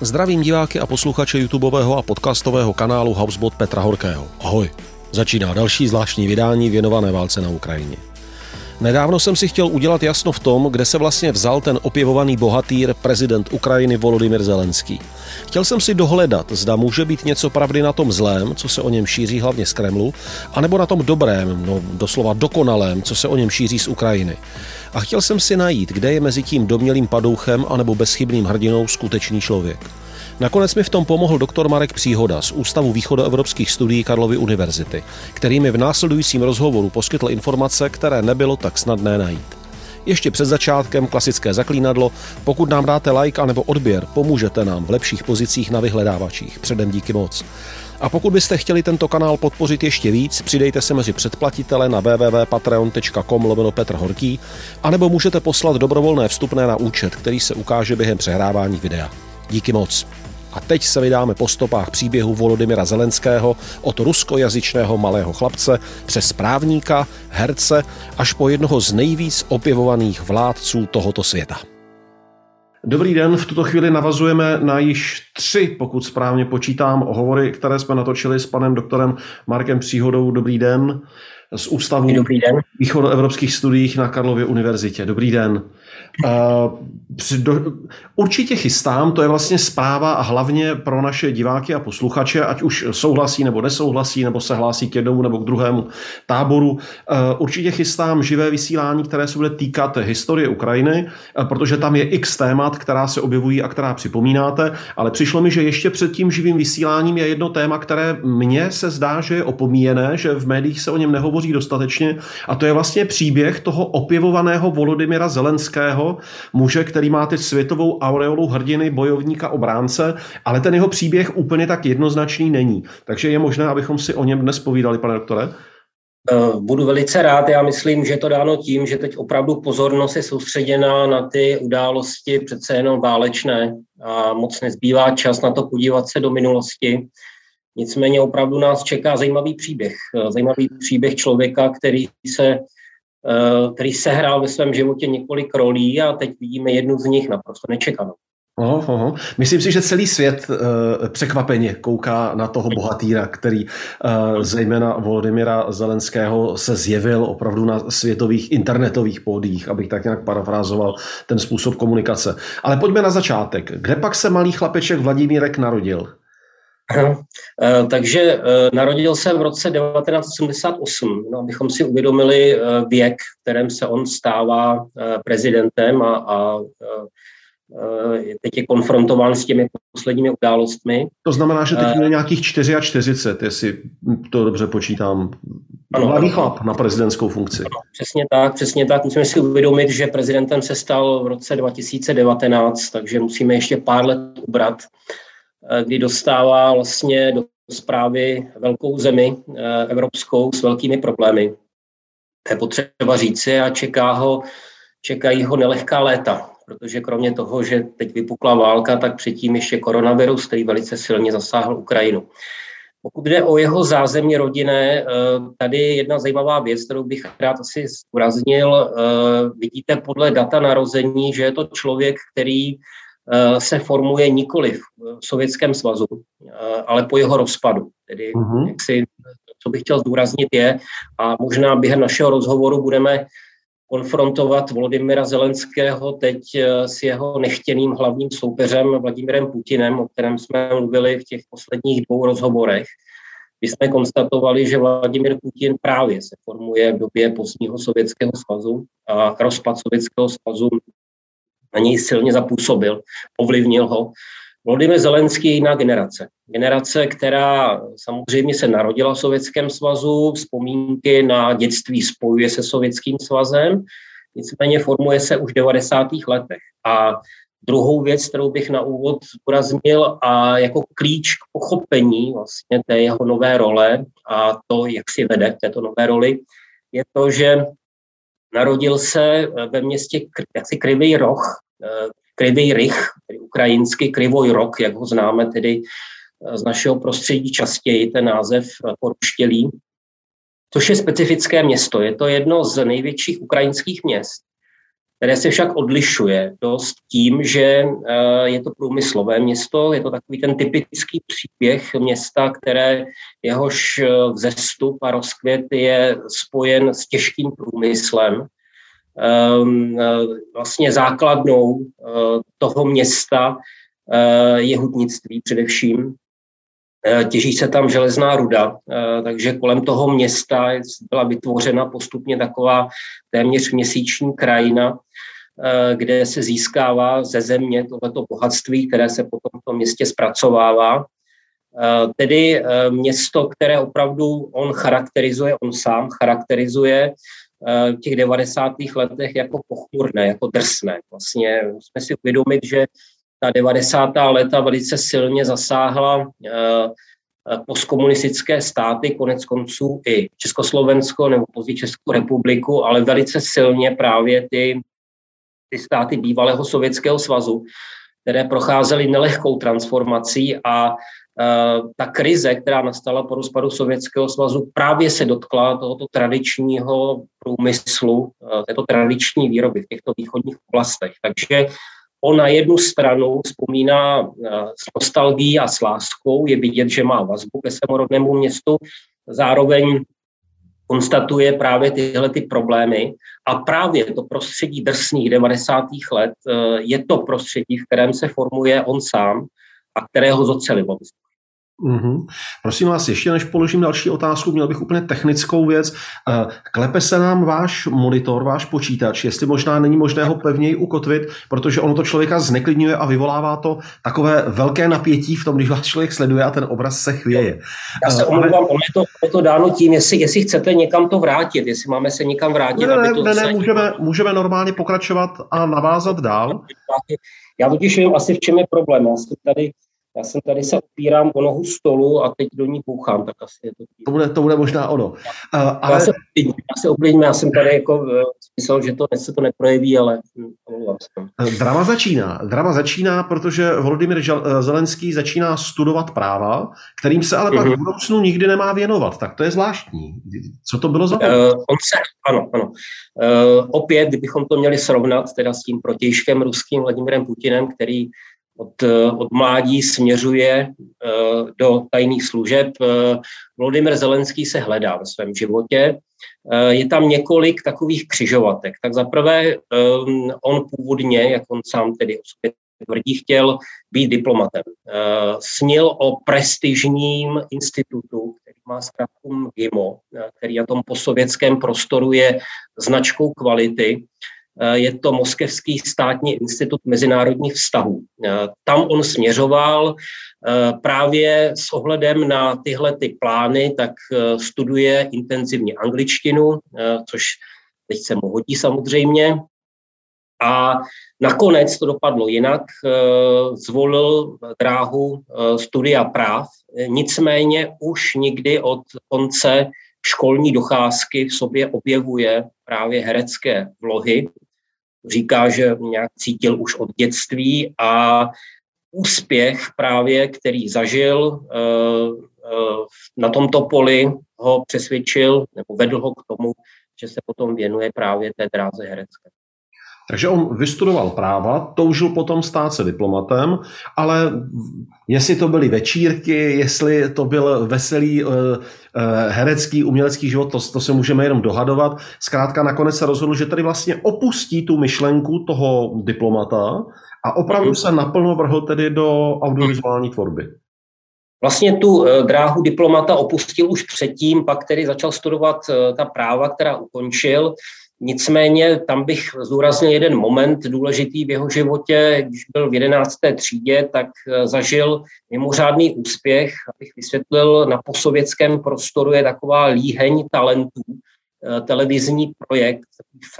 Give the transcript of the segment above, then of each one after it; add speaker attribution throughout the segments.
Speaker 1: Zdravím diváky a posluchače YouTubeového a podcastového kanálu Housebot Petra Horkého. Ahoj. Začíná další zvláštní vydání věnované válce na Ukrajině. Nedávno jsem si chtěl udělat jasno v tom, kde se vlastně vzal ten opěvovaný bohatýr prezident Ukrajiny Volodymyr Zelenský. Chtěl jsem si dohledat, zda může být něco pravdy na tom zlém, co se o něm šíří hlavně z Kremlu, anebo na tom dobrém, no doslova dokonalém, co se o něm šíří z Ukrajiny. A chtěl jsem si najít, kde je mezi tím domělým padouchem anebo bezchybným hrdinou skutečný člověk. Nakonec mi v tom pomohl doktor Marek Příhoda z Ústavu východoevropských studií Karlovy univerzity, který mi v následujícím rozhovoru poskytl informace, které nebylo tak snadné najít. Ještě před začátkem klasické zaklínadlo, pokud nám dáte like anebo odběr, pomůžete nám v lepších pozicích na vyhledávačích. Předem díky moc. A pokud byste chtěli tento kanál podpořit ještě víc, přidejte se mezi předplatitele na www.patreon.com lomeno Petr Horký, anebo můžete poslat dobrovolné vstupné na účet, který se ukáže během přehrávání videa. Díky moc. A teď se vydáme po stopách příběhu Volodymyra Zelenského od ruskojazyčného malého chlapce přes právníka, herce až po jednoho z nejvíc opěvovaných vládců tohoto světa. Dobrý den, v tuto chvíli navazujeme na již tři, pokud správně počítám, hovory, které jsme natočili s panem doktorem Markem Příhodou. Dobrý den z Ústavu
Speaker 2: Dobrý den.
Speaker 1: východoevropských studiích na Karlově univerzitě. Dobrý den. Určitě chystám, to je vlastně zpráva a hlavně pro naše diváky a posluchače, ať už souhlasí nebo nesouhlasí, nebo se hlásí k jednomu nebo k druhému táboru. Určitě chystám živé vysílání, které se bude týkat historie Ukrajiny, protože tam je x témat, která se objevují a která připomínáte, ale přišlo mi, že ještě před tím živým vysíláním je jedno téma, které mně se zdá, že je opomíjené, že v médiích se o něm nehovoří dostatečně, a to je vlastně příběh toho opěvovaného Volodymyra Zelenského, muže, který má teď světovou aureolu hrdiny, bojovníka, obránce, ale ten jeho příběh úplně tak jednoznačný není. Takže je možné, abychom si o něm dnes povídali, pane doktore?
Speaker 2: Eh, budu velice rád. Já myslím, že to dáno tím, že teď opravdu pozornost je soustředěná na ty události přece jenom válečné a moc nezbývá čas na to podívat se do minulosti. Nicméně opravdu nás čeká zajímavý příběh. Eh, zajímavý příběh člověka, který se Eh, který sehrál ve svém životě několik rolí a teď vidíme jednu z nich naprosto nečekanou.
Speaker 1: Oho, oho. Myslím si, že celý svět uh, překvapeně kouká na toho bohatýra, který uh, zejména Volodymyra Zelenského se zjevil opravdu na světových internetových pódích, abych tak nějak parafrázoval ten způsob komunikace. Ale pojďme na začátek. Kde pak se malý chlapeček Vladimírek narodil?
Speaker 2: Eh, takže eh, narodil se v roce 1988, no, abychom si uvědomili eh, věk, v kterém se on stává prezidentem a, a teď je konfrontován s těmi posledními událostmi.
Speaker 1: To znamená, že teď je nějakých 44, jestli to dobře počítám. Ano, Mladý chlap na prezidentskou funkci. Ano,
Speaker 2: přesně tak, přesně tak. Musíme si uvědomit, že prezidentem se stal v roce 2019, takže musíme ještě pár let ubrat. Eh, kdy dostává vlastně do zprávy velkou zemi eh, evropskou s velkými problémy. To je potřeba říci a čeká ho, čekají ho nelehká léta, protože kromě toho, že teď vypukla válka, tak předtím ještě koronavirus, který velice silně zasáhl Ukrajinu. Pokud jde o jeho zázemí rodinné, eh, tady jedna zajímavá věc, kterou bych rád asi zdůraznil. Vidíte podle data narození, že je to člověk, který se formuje nikoli v Sovětském svazu, eh, ale po jeho rozpadu. Tedy, uh-huh. jak si, co bych chtěl zdůraznit je, a možná během našeho rozhovoru budeme konfrontovat Volodymyra Zelenského teď eh, s jeho nechtěným hlavním soupeřem Vladimirem Putinem, o kterém jsme mluvili v těch posledních dvou rozhovorech. My jsme konstatovali, že Vladimir Putin právě se formuje v době pozdního Sovětského svazu a rozpad Sovětského svazu na něj silně zapůsobil, ovlivnil ho. Volodymyr Zelenský je jiná generace. Generace, která samozřejmě se narodila v Sovětském svazu, vzpomínky na dětství spojuje se Sovětským svazem, nicméně formuje se už v 90. letech. A druhou věc, kterou bych na úvod zdůraznil a jako klíč k pochopení vlastně té jeho nové role a to, jak si vede v této nové roli, je to, že Narodil se eh, ve městě jaksi Krivý roh, eh, Krivý rych, tedy ukrajinsky Krivoj rok, jak ho známe tedy eh, z našeho prostředí častěji, ten název poruštělý, což je specifické město. Je to jedno z největších ukrajinských měst. Které se však odlišuje dost tím, že je to průmyslové město, je to takový ten typický příběh města, které jehož vzestup a rozkvět je spojen s těžkým průmyslem. Ehm, vlastně základnou toho města je hutnictví především. Eh, těží se tam železná ruda, eh, takže kolem toho města byla vytvořena postupně taková téměř měsíční krajina, eh, kde se získává ze země tohleto bohatství, které se potom v tom městě zpracovává. Tedy město, které opravdu on charakterizuje, on sám charakterizuje v těch 90. letech jako pochmurné, jako drsné. Vlastně musíme si uvědomit, že ta 90. léta velice silně zasáhla eh, eh, postkomunistické státy, konec konců i Československo nebo později Českou republiku, ale velice silně právě ty, ty státy bývalého Sovětského svazu, které procházely nelehkou transformací a uh, ta krize, která nastala po rozpadu Sovětského svazu, právě se dotkla tohoto tradičního průmyslu, uh, této tradiční výroby v těchto východních oblastech. Takže On na jednu stranu vzpomíná eh, s nostalgií a s láskou, je vidět, že má vazbu ke svému rodnému městu, zároveň konstatuje právě tyhle ty problémy a právě to prostředí drsných 90. let eh, je to prostředí, v kterém se formuje on sám a kterého zocelivoval.
Speaker 1: Mm-hmm. Prosím vás, ještě než položím další otázku, měl bych úplně technickou věc. Eh, klepe se nám váš monitor, váš počítač, jestli možná není možné ho pevněji ukotvit, protože ono to člověka zneklidňuje a vyvolává to takové velké napětí v tom, když vás člověk sleduje a ten obraz se chvěje.
Speaker 2: Já se eh, omlouvám, Ale... je to, je to dáno tím, jestli, jestli chcete někam to vrátit, jestli máme se někam vrátit.
Speaker 1: Ne, ne, ne, ne můžeme, můžeme normálně pokračovat a navázat dál.
Speaker 2: Já totiž vím asi, v čem je problém. Já jsem tady já jsem tady se opírám o nohu stolu a teď do ní bouchám, tak asi je to.
Speaker 1: To bude, to bude možná ono. Uh,
Speaker 2: ale... Já se, já se uklidním, já jsem tady jako uh, myslel, že to, se to neprojeví, ale
Speaker 1: uh, Drama začíná. Drama začíná, protože Volodymyr Zelenský začíná studovat práva, kterým se ale pak uh-huh. v budoucnu nikdy nemá věnovat. Tak to je zvláštní. Co to bylo za uh,
Speaker 2: on se, Ano, ano. Uh, opět, kdybychom to měli srovnat teda s tím protějškem ruským Vladimirem Putinem, který od, eh, od mládí směřuje eh, do tajných služeb. Eh, Volodymyr Zelenský se hledá ve svém životě. Je tam několik takových křižovatek. Tak zaprvé on původně, jak on sám tedy tvrdí, chtěl být diplomatem. Snil o prestižním institutu, který má zkrátku GIMO, který na tom posovětském prostoru je značkou kvality je to Moskevský státní institut mezinárodních vztahů. Eh, tam on směřoval eh, právě s ohledem na tyhle ty plány, tak studuje intenzivně angličtinu, což teď se mu hodí samozřejmě. A nakonec to dopadlo jinak, zvolil dráhu studia práv, nicméně už nikdy od konce školní docházky v sobě objevuje právě herecké vlohy, říká, že nějak cítil už od dětství a úspěch právě, který zažil eh, eh, na tomto poli, ho přesvědčil nebo vedl ho k tomu, že se potom věnuje právě té dráze herecké.
Speaker 1: Takže on vystudoval práva, toužil potom stát se diplomatem, ale jestli to byly večírky, jestli to byl veselý uh, uh, herecký, umělecký život, to, to se můžeme jenom dohadovat. Zkrátka nakonec se rozhodl, že tady vlastně opustí tu myšlenku toho diplomata a opravdu se naplno vrhl tedy do audiovizuální tvorby.
Speaker 2: Vlastně tu uh, dráhu diplomata opustil už předtím, pak tedy začal studovat ta práva, která ukončil. Nicméně tam bych zúraznil jeden moment důležitý v jeho životě. Když byl v 11. třídě, tak eh, zažil mimořádný úspěch. Abych vysvětlil, na posovětském prostoru je taková líheň talentů, eh, televizní projekt,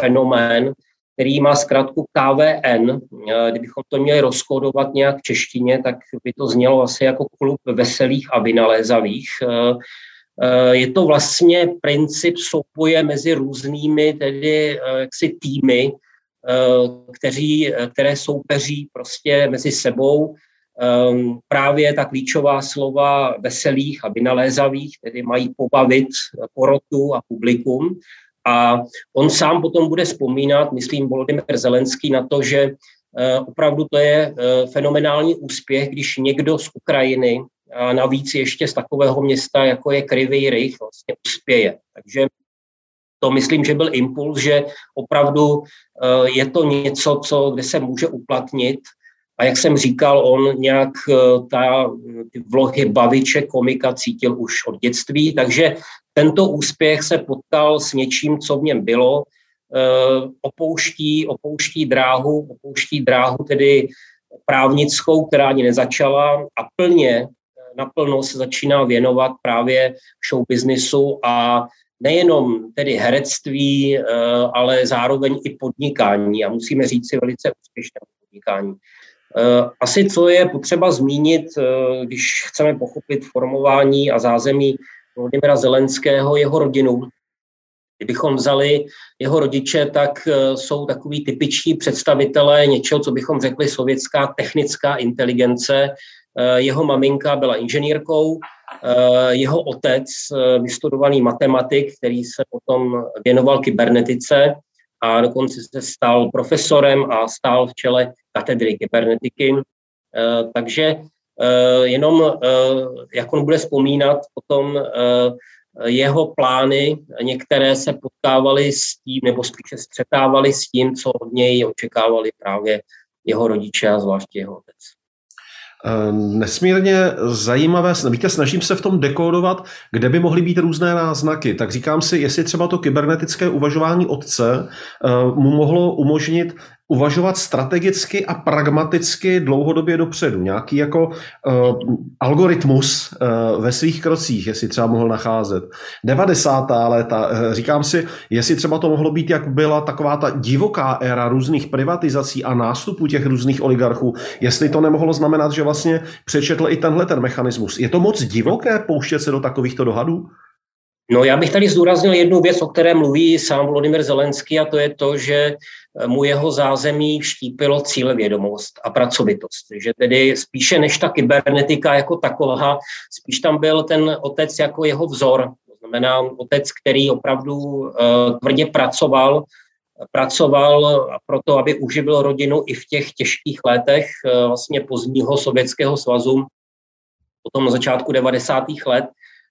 Speaker 2: fenomén, který má zkrátku KVN. Eh, kdybychom to měli rozkodovat nějak v češtině, tak by to znělo asi jako klub veselých a vynalézavých. Eh, je to vlastně princip souboje mezi různými tedy eh, jaksi týmy, eh, kteří, které soupeří prostě mezi sebou. Ehm, právě ta klíčová slova veselých a vynalézavých, tedy mají pobavit porotu a publikum. A on sám potom bude vzpomínat, myslím, Volodymyr Zelenský, na to, že opravdu to je fenomenální úspěch, když někdo z Ukrajiny, a navíc ještě z takového města, jako je Krivý Rych, vlastně uspěje. Takže to myslím, že byl impuls, že opravdu je to něco, co, kde se může uplatnit a jak jsem říkal, on nějak eh, ta, ty vlohy baviče, komika cítil už od dětství, takže tento úspěch se potkal s něčím, co v něm bylo, eh, opouští, opouští dráhu, opouští dráhu tedy právnickou, která ani nezačala a plně, naplno se začíná věnovat právě show businessu a nejenom tedy herectví, eh, ale zároveň i podnikání a musíme říct si velice úspěšné podnikání. Eh, asi co je potřeba zmínit, eh, když chceme pochopit formování a zázemí Vladimira Zelenského, jeho rodinu. Kdybychom vzali jeho rodiče, tak jsou takový typiční představitelé něčeho, co bychom řekli sovětská technická inteligence. Jeho maminka byla inženýrkou, jeho otec, vystudovaný matematik, který se potom věnoval kybernetice, a dokonce se stal profesorem a stál v čele katedry kybernetiky. Eh, takže eh, jenom, eh, jak on bude vzpomínat, potom jeho plány, některé se potkávaly s tím, nebo spíše střetávaly s tím, co od něj očekávali právě jeho rodiče a zvláště jeho otec.
Speaker 1: Eh, nesmírně zajímavé, víte, snažím se v tom dekodovat, kde by mohly být různé náznaky. Tak říkám si, jestli třeba to kybernetické uvažování otce eh, mu mohlo umožnit uvažovat strategicky a pragmaticky dlouhodobě dopředu. Nějaký jako uh, algoritmus uh, ve svých krocích, jestli třeba mohl nacházet. 90. léta, uh, říkám si, jestli třeba to mohlo být, jak byla taková ta divoká éra různých privatizací a nástupu těch různých oligarchů, jestli to nemohlo znamenat, že vlastně přečetl i tenhle ten mechanismus. Je to moc divoké pouštět se do takovýchto dohadů?
Speaker 2: No já bych tady zdůraznil jednu věc, o které mluví sám Volodymyr Zelenský a to je to, že mu jeho zázemí vštípilo cílevědomost a pracovitost. Že tedy spíše než ta kybernetika jako taková, spíš tam byl ten otec jako jeho vzor. To znamená otec, který opravdu uh, tvrdě pracoval, pracoval proto, aby uživil rodinu i v těch těžkých letech uh, vlastně pozdního Sovětského svazu, potom na začátku 90. let,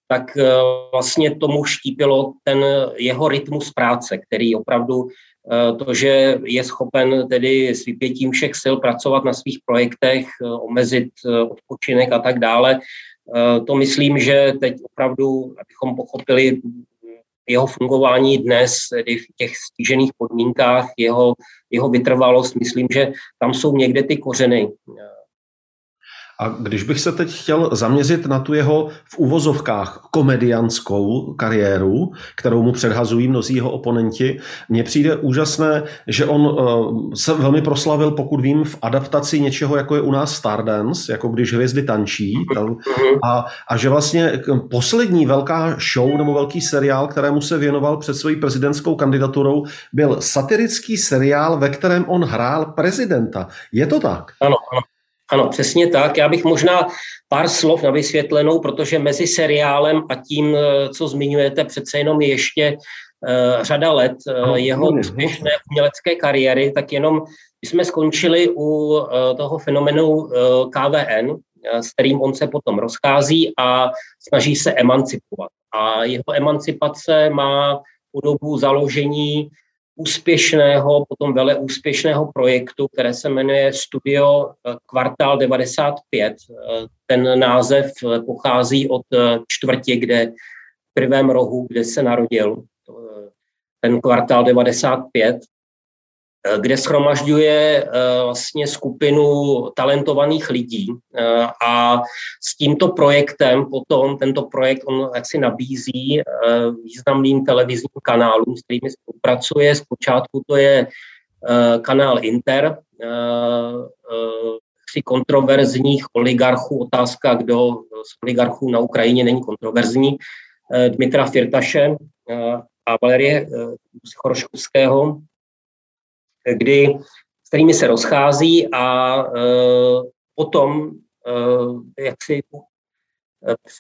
Speaker 2: tak uh, vlastně tomu štípilo ten jeho rytmus práce, který opravdu Eh, to, že je schopen tedy s vypětím všech sil pracovat na svých projektech, eh, omezit eh, odpočinek a tak dále. To myslím, že teď opravdu, abychom pochopili jeho fungování dnes, tedy v těch stížených podmínkách, jeho, jeho vytrvalost, myslím, že tam jsou někde ty kořeny
Speaker 1: a když bych se teď chtěl zaměřit na tu jeho v úvozovkách komedianskou kariéru, kterou mu předhazují mnozí jeho oponenti, mně přijde úžasné, že on uh, se velmi proslavil, pokud vím, v adaptaci něčeho, jako je u nás Stardance, jako když hvězdy tančí. A, a že vlastně poslední velká show nebo velký seriál, kterému se věnoval před svojí prezidentskou kandidaturou, byl satirický seriál, ve kterém on hrál prezidenta. Je to tak?
Speaker 2: Ano, ano. Ano, přesně tak. Já bych možná pár slov na vysvětlenou, protože mezi seriálem a tím, eh, co zmiňujete, přece jenom je ještě uh, řada let uh, jeho úspěšné umělecké kariéry, tak jenom my jsme skončili u uh, toho fenomenu uh, KVN, s kterým on se potom rozchází a snaží se emancipovat. A jeho emancipace má podobu založení úspěšného, potom vele úspěšného projektu, které se jmenuje Studio eh, Kvartál 95. Eh, ten název eh, pochází od čtvrtě, kde v prvém rohu, kde se narodil ten kvartál 95. Eh, kde schromažďuje eh, vlastně skupinu talentovaných lidí eh, a s tímto projektem potom, tento projekt on jaksi nabízí významným televizním kanálům, s kterými spolupracuje. Zpočátku to je kanál Inter, si kontroverzních oligarchů, otázka, kdo z oligarchů na Ukrajině není kontroverzní, Dmitra Firtaše a Valerie Choroškovského, kdy, s kterými se rozchází a uh, potom uh, jak si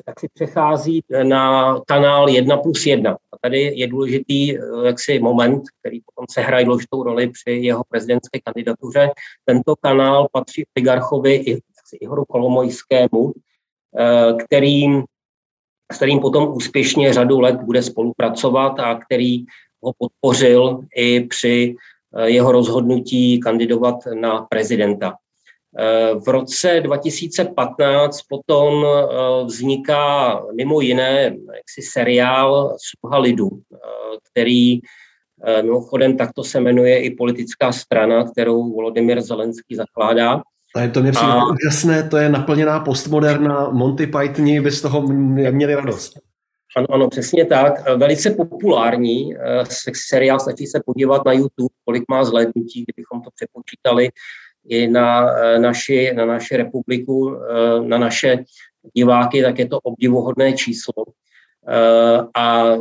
Speaker 2: tak si přechází na kanál 1 plus 1. A tady je důležitý jaksi moment, který potom se hraje důležitou roli při jeho prezidentské kandidatuře. Tento kanál patří oligarchovi Ihoru Kolomojskému, kterým, s kterým potom úspěšně řadu let bude spolupracovat a který ho podpořil i při jeho rozhodnutí kandidovat na prezidenta. V roce 2015 potom eh, vzniká mimo jiné jaksi seriál Sluha lidu, eh, který eh, mimochodem takto se jmenuje i politická strana, kterou Volodymyr Zelenský zakládá.
Speaker 1: A to mě přijde a... úžasné, to je naplněná postmoderna Monty Pythoni, by z toho měli radost.
Speaker 2: Ano, ano, přesně tak. Velice populární seriál, stačí se podívat na YouTube, kolik má zhlédnutí, kdybychom to přepočítali i na eh, naši, na naši republiku, eh, na naše diváky, tak je to obdivuhodné číslo. Eh, a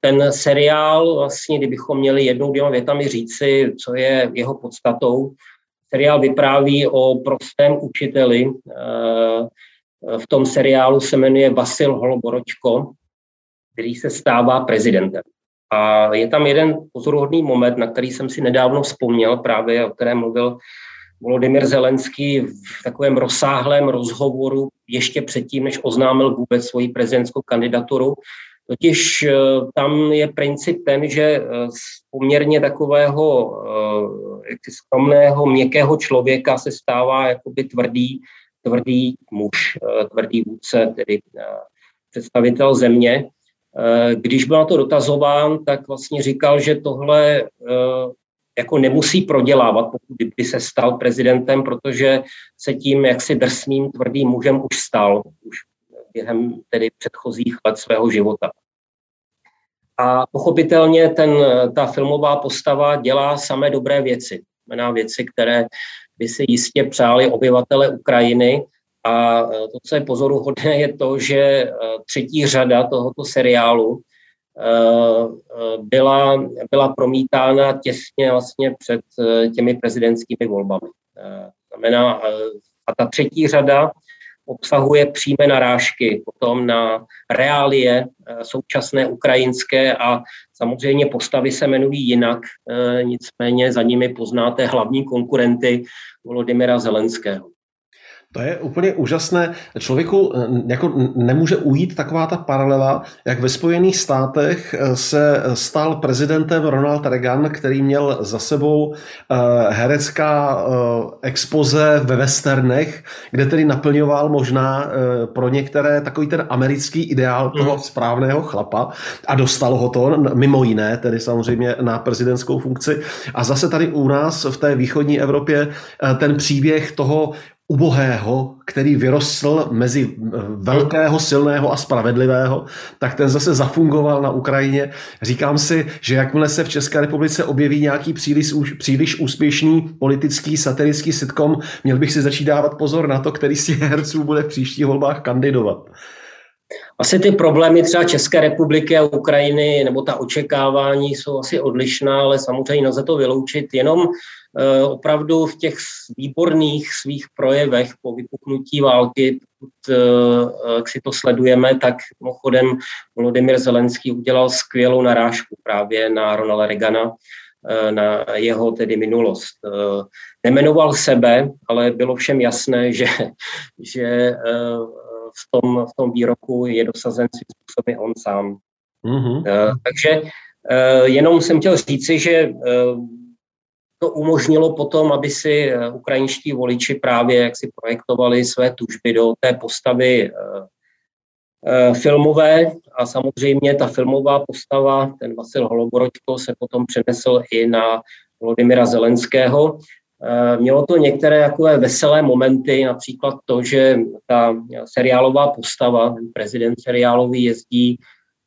Speaker 2: ten seriál, vlastně, kdybychom měli jednou dvěma větami říci, co je jeho podstatou, seriál vypráví o prostém učiteli. V tom seriálu se jmenuje Vasil Holoboročko, který se stává prezidentem. A je tam jeden pozoruhodný moment, na který jsem si nedávno vzpomněl, právě o kterém mluvil Volodymyr Zelenský v takovém rozsáhlém rozhovoru ještě předtím, než oznámil vůbec svoji prezidentskou kandidaturu. Totiž eh, tam je princip ten, že eh, z poměrně takového eh, skromného, měkkého člověka se stává jakoby tvrdý, tvrdý muž, tvrdý vůdce, tedy představitel země. Když byl na to dotazován, tak vlastně říkal, že tohle jako nemusí prodělávat, pokud by se stal prezidentem, protože se tím jaksi drsným, tvrdým mužem už stal, už během tedy předchozích let svého života. A pochopitelně ten, ta filmová postava dělá samé dobré věci. Znamená věci, které by si jistě přáli obyvatele Ukrajiny. A to, co je pozoruhodné, je to, že třetí řada tohoto seriálu Eh, byla, byla promítána těsně vlastně před těmi prezidentskými volbami. Znamená, a ta třetí řada obsahuje přímé narážky potom na reálie současné ukrajinské a samozřejmě postavy se jmenují jinak, nicméně za nimi poznáte hlavní konkurenty Volodymyra Zelenského.
Speaker 1: To je úplně úžasné. Člověku eh, jako nemůže ujít taková ta paralela, jak ve Spojených státech eh, se stal prezidentem Ronald Reagan, který měl za sebou eh, herecká expoze ve westernech, kde tedy naplňoval možná pro některé takový ten americký ideál toho hmm. správného chlapa a dostal ho to mimo jiné, tedy samozřejmě na prezidentskou funkci. A zase tady u nás v té východní Evropě ten příběh toho ubohého, který vyrostl mezi eh, velkého, silného a spravedlivého, tak ten zase zafungoval na Ukrajině. Říkám si, že jakmile se v České republice objeví nějaký příliš, příliš úspěšný politický satirický sitcom, měl bych si začít dávat pozor na to, který z těch herců bude v příštích volbách kandidovat.
Speaker 2: Asi ty problémy třeba České republiky a Ukrajiny, nebo ta očekávání jsou asi odlišná, ale samozřejmě nelze to vyloučit. Jenom Eh, opravdu v těch výborných svých projevech po vypuknutí války, pokud eh, si to sledujeme, tak mimochodem Volodymyr Zelenský udělal skvělou narážku právě na Ronalda Reagana, eh, na jeho tedy minulost. Nemenoval sebe, ale bylo všem jasné, že, že v, tom, v tom výroku je dosazen svým způsobem on sám. Mm-hmm. Takže jenom jsem chtěl říci, že to umožnilo potom, aby si eh, ukrajinští voliči právě jak si projektovali své tužby do té postavy eh, eh, filmové a samozřejmě ta filmová postava, ten Vasil Holoboročko, se potom přenesl i na Volodymyra Zelenského. Mělo to některé takové veselé momenty, například to, že ta seriálová postava, ten prezident seriálový jezdí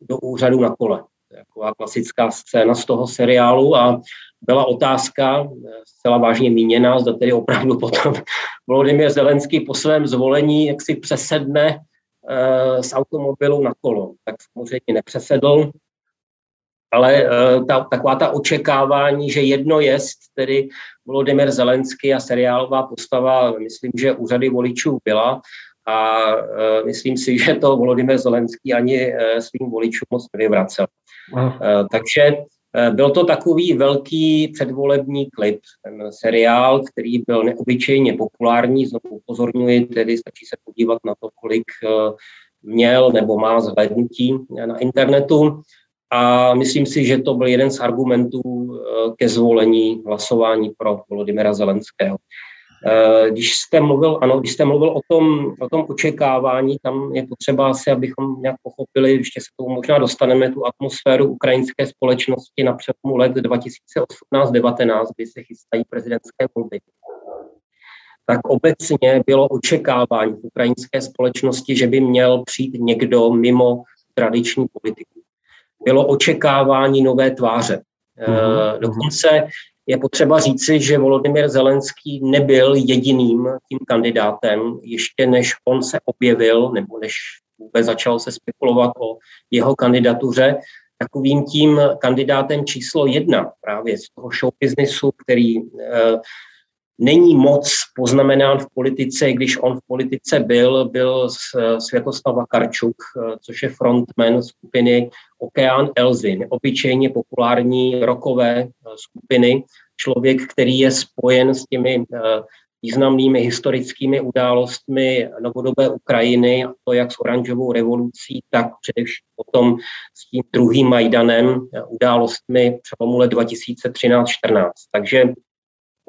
Speaker 2: do úřadu na kole. Taková klasická scéna z toho seriálu a byla otázka zcela vážně míněná, zda tedy opravdu potom Volodymyr Zelenský po svém zvolení jak si přesedne uh, z automobilu na kolo. Tak samozřejmě nepřesedl, ale ta, taková ta očekávání, že jedno jest, tedy Volodymyr Zelenský a seriálová postava, myslím, že u řady voličů byla, a myslím si, že to Volodymyr Zelenský ani svým voličům moc nevyvracel. Takže byl to takový velký předvolební klip, ten seriál, který byl neobyčejně populární, znovu upozorňuji, tedy stačí se podívat na to, kolik měl nebo má zhlédnutí na internetu. A myslím si, že to byl jeden z argumentů eh, ke zvolení hlasování pro Volodymyra Zelenského. Eh, když jste mluvil, ano, když jste mluvil o tom, o tom očekávání, tam je potřeba asi, abychom nějak pochopili, ještě se tomu možná dostaneme, tu atmosféru ukrajinské společnosti na přelomu let 2018-19, kdy se chystají prezidentské volby tak obecně bylo očekávání v ukrajinské společnosti, že by měl přijít někdo mimo tradiční politiku. Bylo očekávání nové tváře. Mm-hmm. Dokonce je potřeba říci, že Volodymyr Zelenský nebyl jediným tím kandidátem, ještě než on se objevil, nebo než vůbec začal se spekulovat o jeho kandidatuře, takovým tím kandidátem číslo jedna právě z toho show businessu, který eh, není moc poznamenán v politice, když on v politice byl, byl Světoslav Karčuk, což je frontman skupiny Okeán Elzy, neobyčejně populární rokové skupiny, člověk, který je spojen s těmi eh, významnými historickými událostmi novodobé Ukrajiny, a to jak s oranžovou revolucí, tak především potom s tím druhým Majdanem, eh, událostmi přelomu let 2013-14. Takže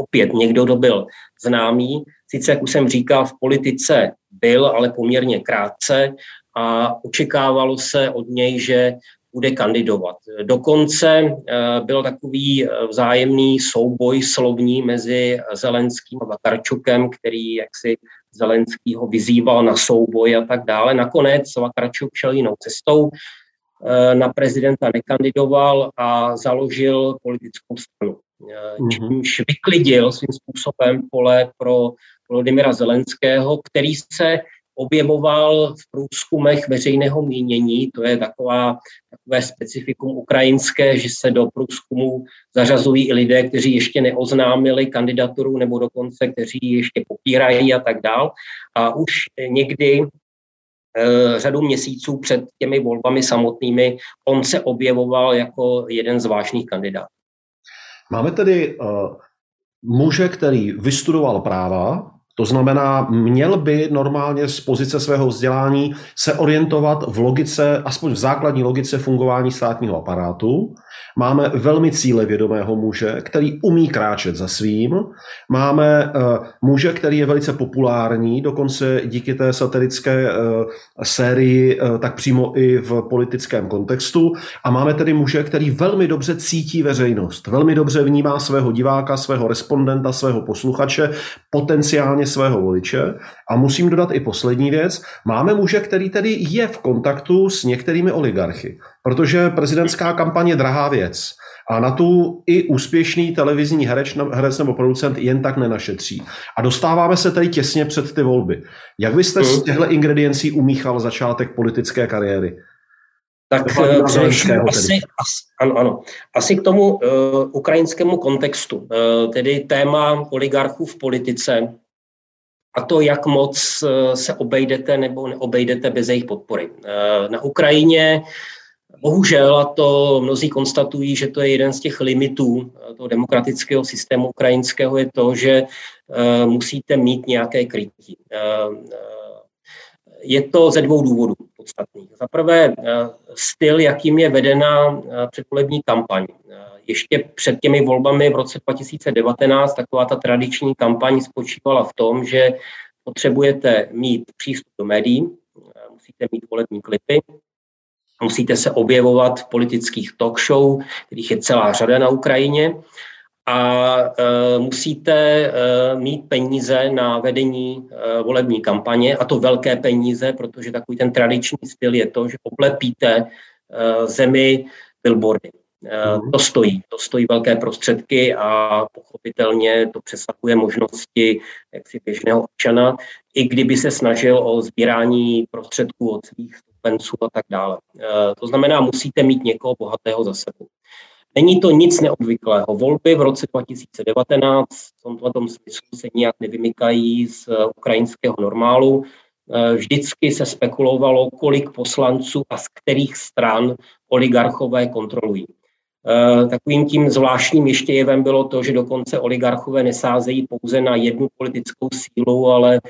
Speaker 2: opět někdo, kdo byl známý, sice, jak už jsem říkal, v politice byl, ale poměrně krátce a očekávalo se od něj, že bude kandidovat. Dokonce eh, byl takový eh, vzájemný souboj slovní mezi Zelenským a Vakarčukem, který jaksi Zelenskýho vyzýval na souboj a tak dále. Nakonec Vakarčuk šel jinou cestou, eh, na prezidenta nekandidoval a založil politickou stranu. Mhm. čímž vyklidil svým způsobem pole pro Volodymyra Zelenského, který se objevoval v průzkumech veřejného mínění. To je taková, takové specifikum ukrajinské, že se do průzkumu zařazují i lidé, kteří ještě neoznámili kandidaturu nebo dokonce, kteří ještě popírají a tak dál. A už někdy eh, řadu měsíců před těmi volbami samotnými on se objevoval jako jeden z vážných kandidátů.
Speaker 1: Máme tedy uh, muže, který vystudoval práva, to znamená, měl by normálně z pozice svého vzdělání se orientovat v logice, aspoň v základní logice fungování státního aparátu. Máme velmi cílevědomého muže, který umí kráčet za svým. Máme uh, muže, který je velice populární, dokonce díky té satirické uh, sérii, uh, tak přímo i v politickém kontextu. A máme tedy muže, který velmi dobře cítí veřejnost, velmi dobře vnímá svého diváka, svého respondenta, svého posluchače, potenciálně svého voliče. A musím dodat i poslední věc. Máme muže, který tedy je v kontaktu s některými oligarchy, protože prezidentská kampaně je drahá věc. A na tu i úspěšný televizní herec, herec nebo producent jen tak nenašetří. A dostáváme se tady těsně před ty volby. Jak byste z hmm. těchto ingrediencí umíchal začátek politické kariéry?
Speaker 2: Tak eh, především asi, asi, ano, ano, asi k tomu uh, ukrajinskému kontextu, uh, tedy téma oligarchů v politice a to, jak moc uh, se obejdete nebo neobejdete bez jejich podpory. Uh, na Ukrajině Bohužel, a to mnozí konstatují, že to je jeden z těch limitů toho demokratického systému ukrajinského, je to, že musíte mít nějaké krytí. Je to ze dvou důvodů podstatných. Za prvé, styl, jakým je vedena předvolební kampaň. Ještě před těmi volbami v roce 2019 taková ta tradiční kampaň spočívala v tom, že potřebujete mít přístup do médií, musíte mít volební klipy, musíte se objevovat v politických talk show, kterých je celá řada na Ukrajině, a e, musíte e, mít peníze na vedení e, volební kampaně, a to velké peníze, protože takový ten tradiční styl je to, že oblepíte e, zemi billboardy. E, to stojí, to stojí velké prostředky a pochopitelně to přesahuje možnosti jaksi běžného občana, i kdyby se snažil o sbírání prostředků od svých stoupenců a tak dále. Eh, to znamená, musíte mít někoho bohatého za sebou. Není to nic neobvyklého. Volby v roce 2019 v tomto tom smyslu se nijak nevymykají z eh, ukrajinského normálu. vždycky se spekulovalo, kolik poslanců a z kterých stran oligarchové kontrolují. Takovým tím zvláštním ještě jevem bylo to, že dokonce oligarchové nesázejí pouze na jednu politickou sílu, ale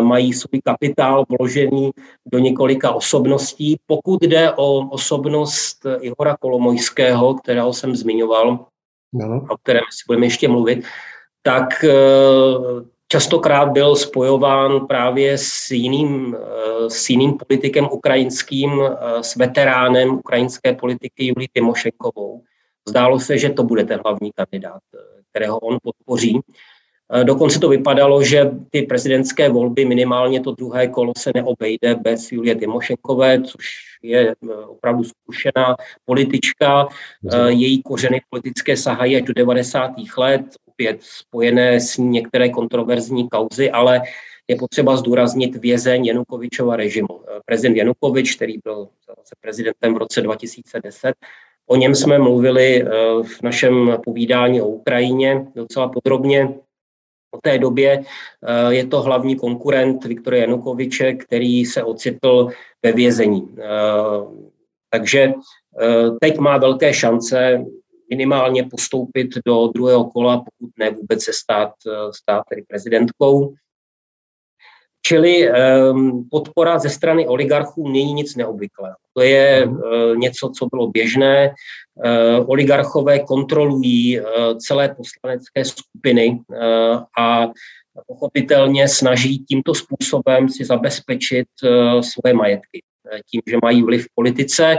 Speaker 2: mají svůj kapitál vložený do několika osobností. Pokud jde o osobnost Ihora Kolomojského, kterého jsem zmiňoval, no. o kterém si budeme ještě mluvit, tak častokrát byl spojován právě s jiným, eh, s jiným politikem ukrajinským, eh, s veteránem ukrajinské politiky Julii Timošenkovou. Zdálo se, že to bude ten hlavní kandidát, eh, kterého on podpoří. Dokonce to vypadalo, že ty prezidentské volby, minimálně to druhé kolo se neobejde bez Julie Timošenkové, což je opravdu zkušená politička. Její kořeny politické sahají až do 90. let opět spojené s některé kontroverzní kauzy, ale je potřeba zdůraznit vězeň Janukovičova režimu. Prezident Janukovič, který byl prezidentem v roce 2010, o něm jsme mluvili eh, v našem povídání o Ukrajině docela podrobně. O té době eh, je to hlavní konkurent Viktora Janukoviče, který se ocitl ve vězení. Eh, takže teď má velké šance minimálně postoupit do druhého kola, pokud ne vůbec se stát, stát tedy prezidentkou. Čili um, podpora ze strany oligarchů není nic neobvyklého. To je uh, něco, co bylo běžné. Uh, oligarchové kontrolují uh, celé poslanecké skupiny uh, a pochopitelně snaží tímto způsobem si zabezpečit uh, svoje majetky tím, že mají vliv v politice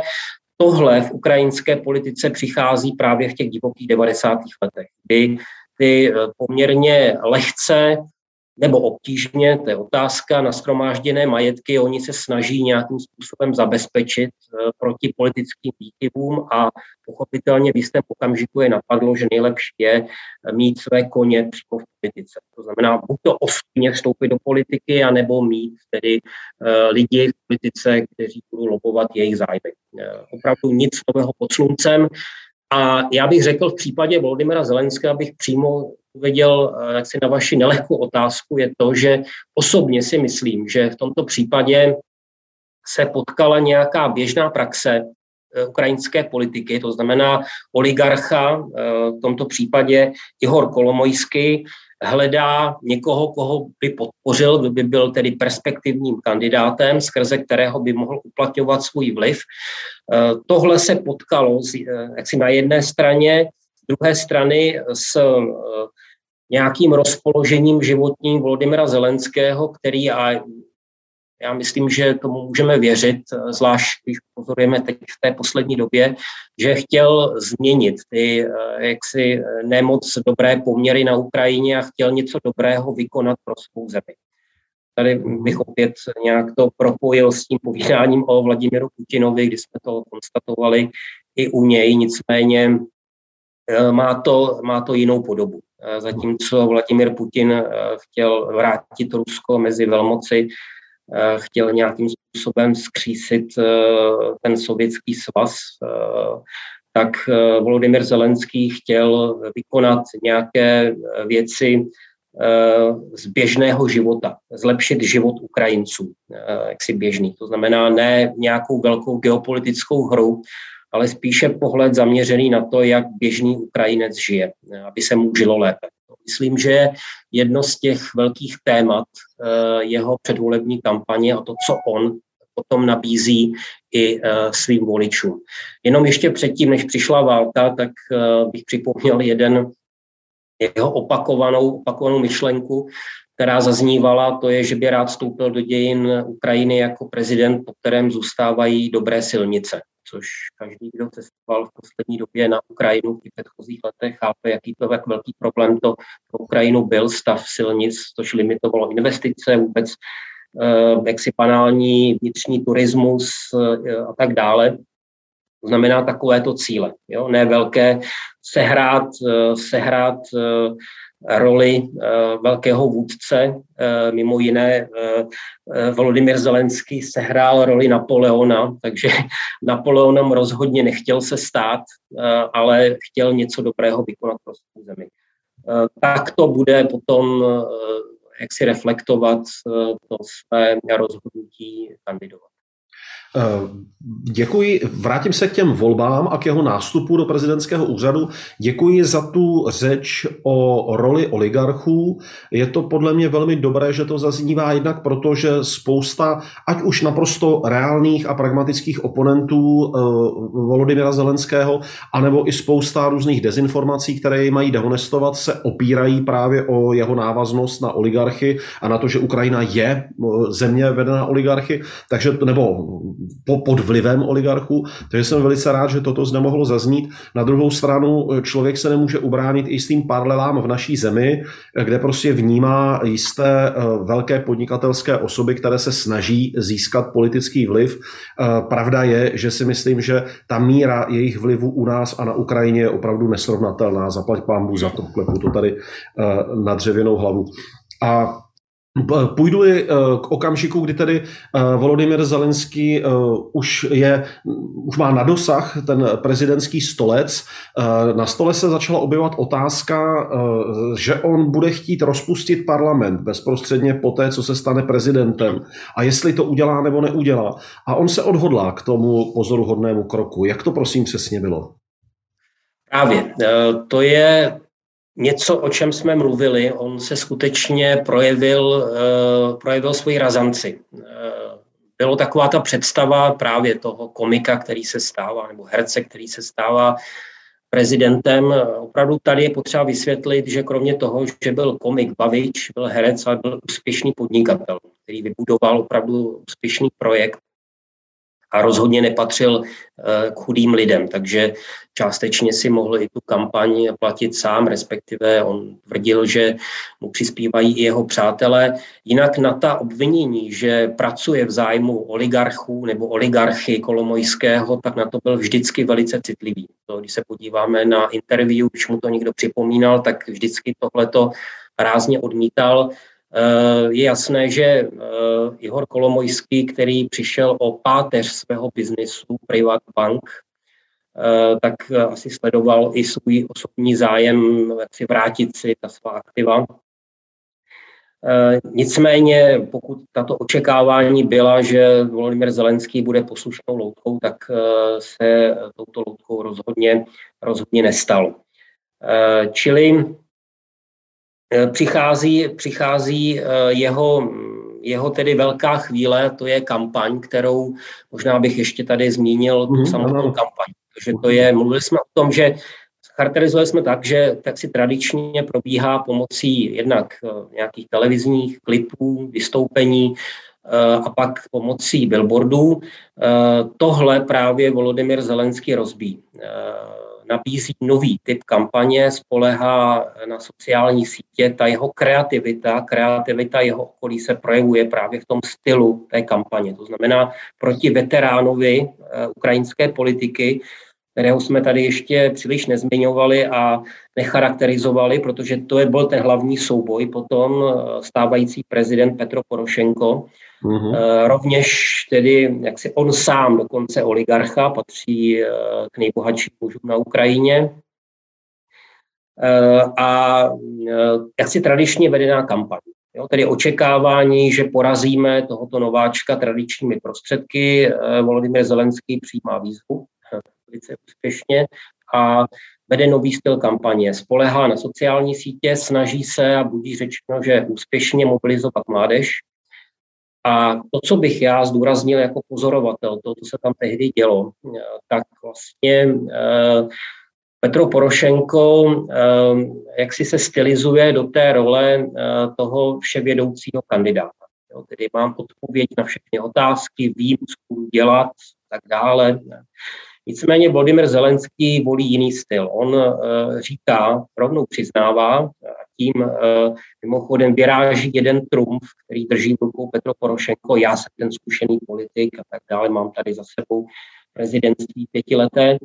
Speaker 2: tohle v ukrajinské politice přichází právě v těch divokých 90. letech, kdy ty eh, poměrně lehce nebo obtížně, to je otázka, na schromážděné majetky, oni se snaží nějakým způsobem zabezpečit eh, proti politickým výkyvům a pochopitelně v jistém okamžiku je napadlo, že nejlepší je eh, mít své koně přímo v politice. To znamená buď to ostně vstoupit do politiky, anebo mít tedy uh, lidi v politice, kteří budou lobovat jejich zájmy. Opravdu nic nového pod sluncem. A já bych řekl v případě Volodymyra Zelenského, abych přímo uvěděl eh, jak si na vaši nelehkou otázku, je to, že osobně si myslím, že v tomto případě se potkala nějaká běžná praxe eh, ukrajinské politiky, to znamená oligarcha, eh, v tomto případě Ihor Kolomojský, hledá někoho, koho by podpořil, kdo by byl tedy perspektivním kandidátem, skrze kterého by mohl uplatňovat svůj vliv. Tohle se potkalo jak si na jedné straně, z druhé strany s nějakým rozpoložením životním Volodymyra Zelenského, který a já myslím, že tomu můžeme věřit, zvlášť když pozorujeme teď v té poslední době, že chtěl změnit ty eh, jaksi nemoc dobré poměry na Ukrajině a chtěl něco dobrého vykonat pro svou zemi. Tady bych opět nějak to propojil s tím povídáním o Vladimíru Putinovi, kdy jsme to konstatovali i u něj, nicméně eh, má to, má to jinou podobu. Eh, zatímco Vladimir Putin eh, chtěl vrátit Rusko mezi velmoci, eh, chtěl nějakým způsobem skřísit ten sovětský svaz, tak Volodymyr Zelenský chtěl vykonat nějaké věci z běžného života, zlepšit život Ukrajinců, jaksi běžný. To znamená ne nějakou velkou geopolitickou hru, ale spíše pohled zaměřený na to, jak běžný Ukrajinec žije, aby se mu žilo lépe. Myslím, že je jedno z těch velkých témat eh, jeho předvolební kampaně a to, co on potom nabízí i eh, svým voličům. Jenom ještě předtím, než přišla válka, tak eh, bych připomněl jeden jeho opakovanou, opakovanou myšlenku, která zaznívala, to je, že by rád vstoupil do dějin Ukrajiny jako prezident, po kterém zůstávají dobré silnice což každý, kdo cestoval v poslední době na Ukrajinu v těch předchozích letech, chápe, jaký to jak velký problém to pro Ukrajinu byl stav silnic, což limitovalo investice, vůbec eh, jaksi banální vnitřní turismus eh, a tak dále. To znamená takovéto cíle. Jo? Ne velké sehrát, eh, sehrát roli eh, velkého vůdce. Eh, mimo jiné eh, Volodymyr Zelenský sehrál roli Napoleona, takže Napoleonem rozhodně nechtěl se stát, ale chtěl něco dobrého vykonat pro svou zemi. Tak to bude potom jak si reflektovat to své rozhodnutí kandidovat.
Speaker 1: Eh, děkuji, vrátím se k těm volbám a k jeho nástupu do prezidentského úřadu. Děkuji za tu řeč o roli oligarchů. Je to podle mě velmi dobré, že to zaznívá jednak proto, že spousta, ať už naprosto reálných a pragmatických oponentů uh, Volodymyra Zelenského, anebo i spousta různých dezinformací, které jej mají dehonestovat, se opírají právě o jeho návaznost na oligarchy a na to, že Ukrajina je eh, země vedená oligarchy, takže nebo po, pod vlivem oligarchů, takže jsem velice rád, že toto zde mohlo zaznít. Na druhou stranu eh, člověk se nemůže ubránit i s tím paralelám v naší zemi, eh, kde prostě vnímá jisté eh, velké podnikatelské osoby, které se snaží získat politický vliv. Pravda je, že si myslím, že ta míra jejich vlivu u nás a na Ukrajině je opravdu nesrovnatelná. Zaplať pámbu za to, klepu to tady na dřevěnou hlavu. A Půjdu eh, k okamžiku, kdy tedy eh, Volodymyr Zelenský eh, už, je, už má na dosah ten prezidentský stolec. Na stole se začala objevovat otázka, že on bude chtít rozpustit parlament bezprostředně po té, co se stane prezidentem. A jestli to udělá nebo neudělá. A on se odhodlá k tomu pozoruhodnému kroku. Jak to prosím přesně bylo?
Speaker 2: Právě. To je něco, o čem jsme mluvili, on se skutečně projevil, uh, projevil svoji razanci. Uh, bylo taková ta představa právě toho komika, který se stává, nebo herce, který se stává prezidentem. Opravdu tady je potřeba vysvětlit, že kromě toho, že byl komik Bavič, byl herec, ale byl úspěšný podnikatel, který vybudoval opravdu úspěšný projekt a rozhodně nepatřil eh, k chudým lidem, takže částečně si mohl i tu kampaň platit sám, respektive on tvrdil, že mu přispívají i jeho přátelé. Jinak na ta obvinění, že pracuje v zájmu oligarchů nebo oligarchy Kolomojského, tak na to byl vždycky velice citlivý. To, když se podíváme na interview, když mu to někdo připomínal, tak vždycky tohleto rázně odmítal. Eh, je jasné, že eh, Ihor Kolomojský, který přišel o páteř svého biznisu, Privat Bank, eh, tak asi sledoval i svůj osobní zájem, si vrátit si ta svá aktiva. Nicméně, pokud tato očekávání byla, že Volodymyr Zelenský bude poslušnou loutkou, tak se touto loutkou rozhodně, rozhodně nestal. Čili přichází, přichází eh, jeho, jeho tedy velká chvíle, to je kampaň, kterou možná bych ještě tady zmínil, tu mm, samotnou kampaň. Takže to je, mluvili jsme o tom, že charakterizovali jsme tak, že tak si tradičně probíhá pomocí jednak eh, nějakých televizních klipů, vystoupení, a pak pomocí billboardů. Tohle právě Volodymyr Zelenský rozbí nabízí nový typ kampaně, spolehá na sociální sítě. Ta jeho kreativita, kreativita jeho okolí se projevuje právě v tom stylu té kampaně. To znamená proti veteránovi eh, ukrajinské politiky, kterého jsme tady ještě příliš nezmiňovali a necharakterizovali, protože to je byl ten hlavní souboj potom eh, stávající prezident Petro Porošenko, Mm-hmm. Rovněž tedy, jak si on sám, dokonce oligarcha, patří eh, k nejbohatším mužům na Ukrajině. Eh, a jak si tradičně vedená kampaň. Jo, tedy očekávání, že porazíme tohoto nováčka tradičními prostředky. Volodymyr Zelenský přijímá výzvu velice úspěšně a vede nový styl kampaně. Spolehá na sociální sítě, snaží se, a budí řečeno, že úspěšně mobilizovat mládež, a to, co bych já zdůraznil jako pozorovatel, to, co se tam tehdy dělo, tak vlastně eh, Petro Porošenko eh, jak si se stylizuje do té role eh, toho vševědoucího kandidáta. Jo, tedy mám odpověď na všechny otázky, vím, co budu dělat, tak dále. Nicméně Vladimir Zelenský volí jiný styl. On říká, rovnou přiznává, tím uh, mimochodem vyráží jeden trumf, který drží v rukou Petro Porošenko. Já jsem ten zkušený politik a tak dále, mám tady za sebou prezidentství pětileté.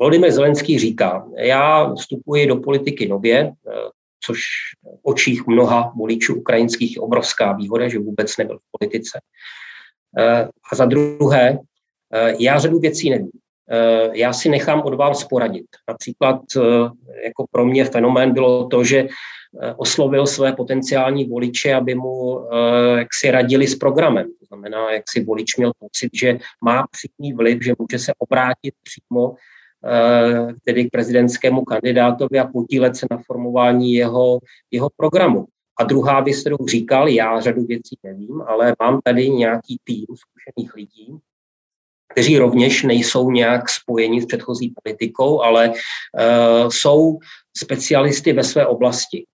Speaker 2: Vladimir Zelenský říká, já vstupuji do politiky nově, uh, což v očích mnoha voličů ukrajinských je obrovská výhoda, že vůbec nebyl v politice. A za druhé, já řadu věcí nevím. Já si nechám od vás poradit. Například jako pro mě fenomén bylo to, že oslovil své potenciální voliče, aby mu jak si radili s programem. To znamená, jak si volič měl pocit, že má přímý vliv, že může se obrátit přímo tedy k prezidentskému kandidátovi a podílet se na formování jeho, jeho programu. A druhá věc, kterou říkal, já řadu věcí nevím, ale mám tady nějaký tým zkušených lidí, kteří rovněž nejsou nějak spojeni s předchozí politikou, ale uh, jsou specialisty ve své oblasti.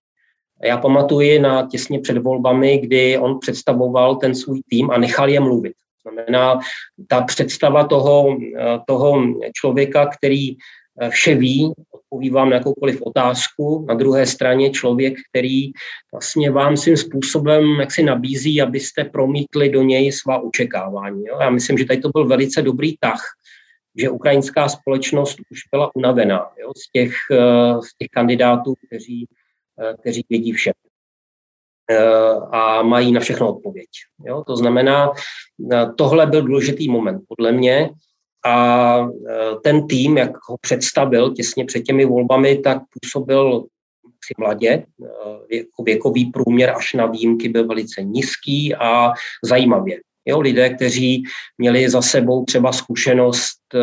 Speaker 2: Já pamatuji na těsně před volbami, kdy on představoval ten svůj tým a nechal je mluvit. Znamená, ta představa toho, eh, toho člověka, který eh, vše ví, odpoví vám na jakoukoliv otázku. Na druhé straně člověk, který vlastně vám svým způsobem jak si nabízí, abyste promítli do něj svá očekávání. Jo? Já myslím, že tady to byl velice dobrý tah, že ukrajinská společnost už byla unavená jo? Z, těch, eh, z těch kandidátů, kteří, kteří vědí vše a mají na všechno odpověď. Jo? To znamená, tohle byl důležitý moment podle mě a e, ten tým, jak ho představil těsně před těmi volbami, tak působil si mladě, e, věkový průměr až na výjimky byl velice nízký a zajímavě. Jo, lidé, kteří měli za sebou třeba zkušenost e,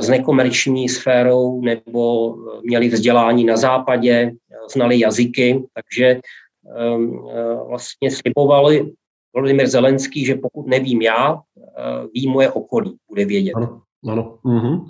Speaker 2: s nekomerční sférou nebo měli vzdělání na západě, znali jazyky, takže vlastně slibovali Volodymyr Zelenský, že pokud nevím já, ví moje okolí, bude vědět.
Speaker 1: Ano, ano. Mm-hmm.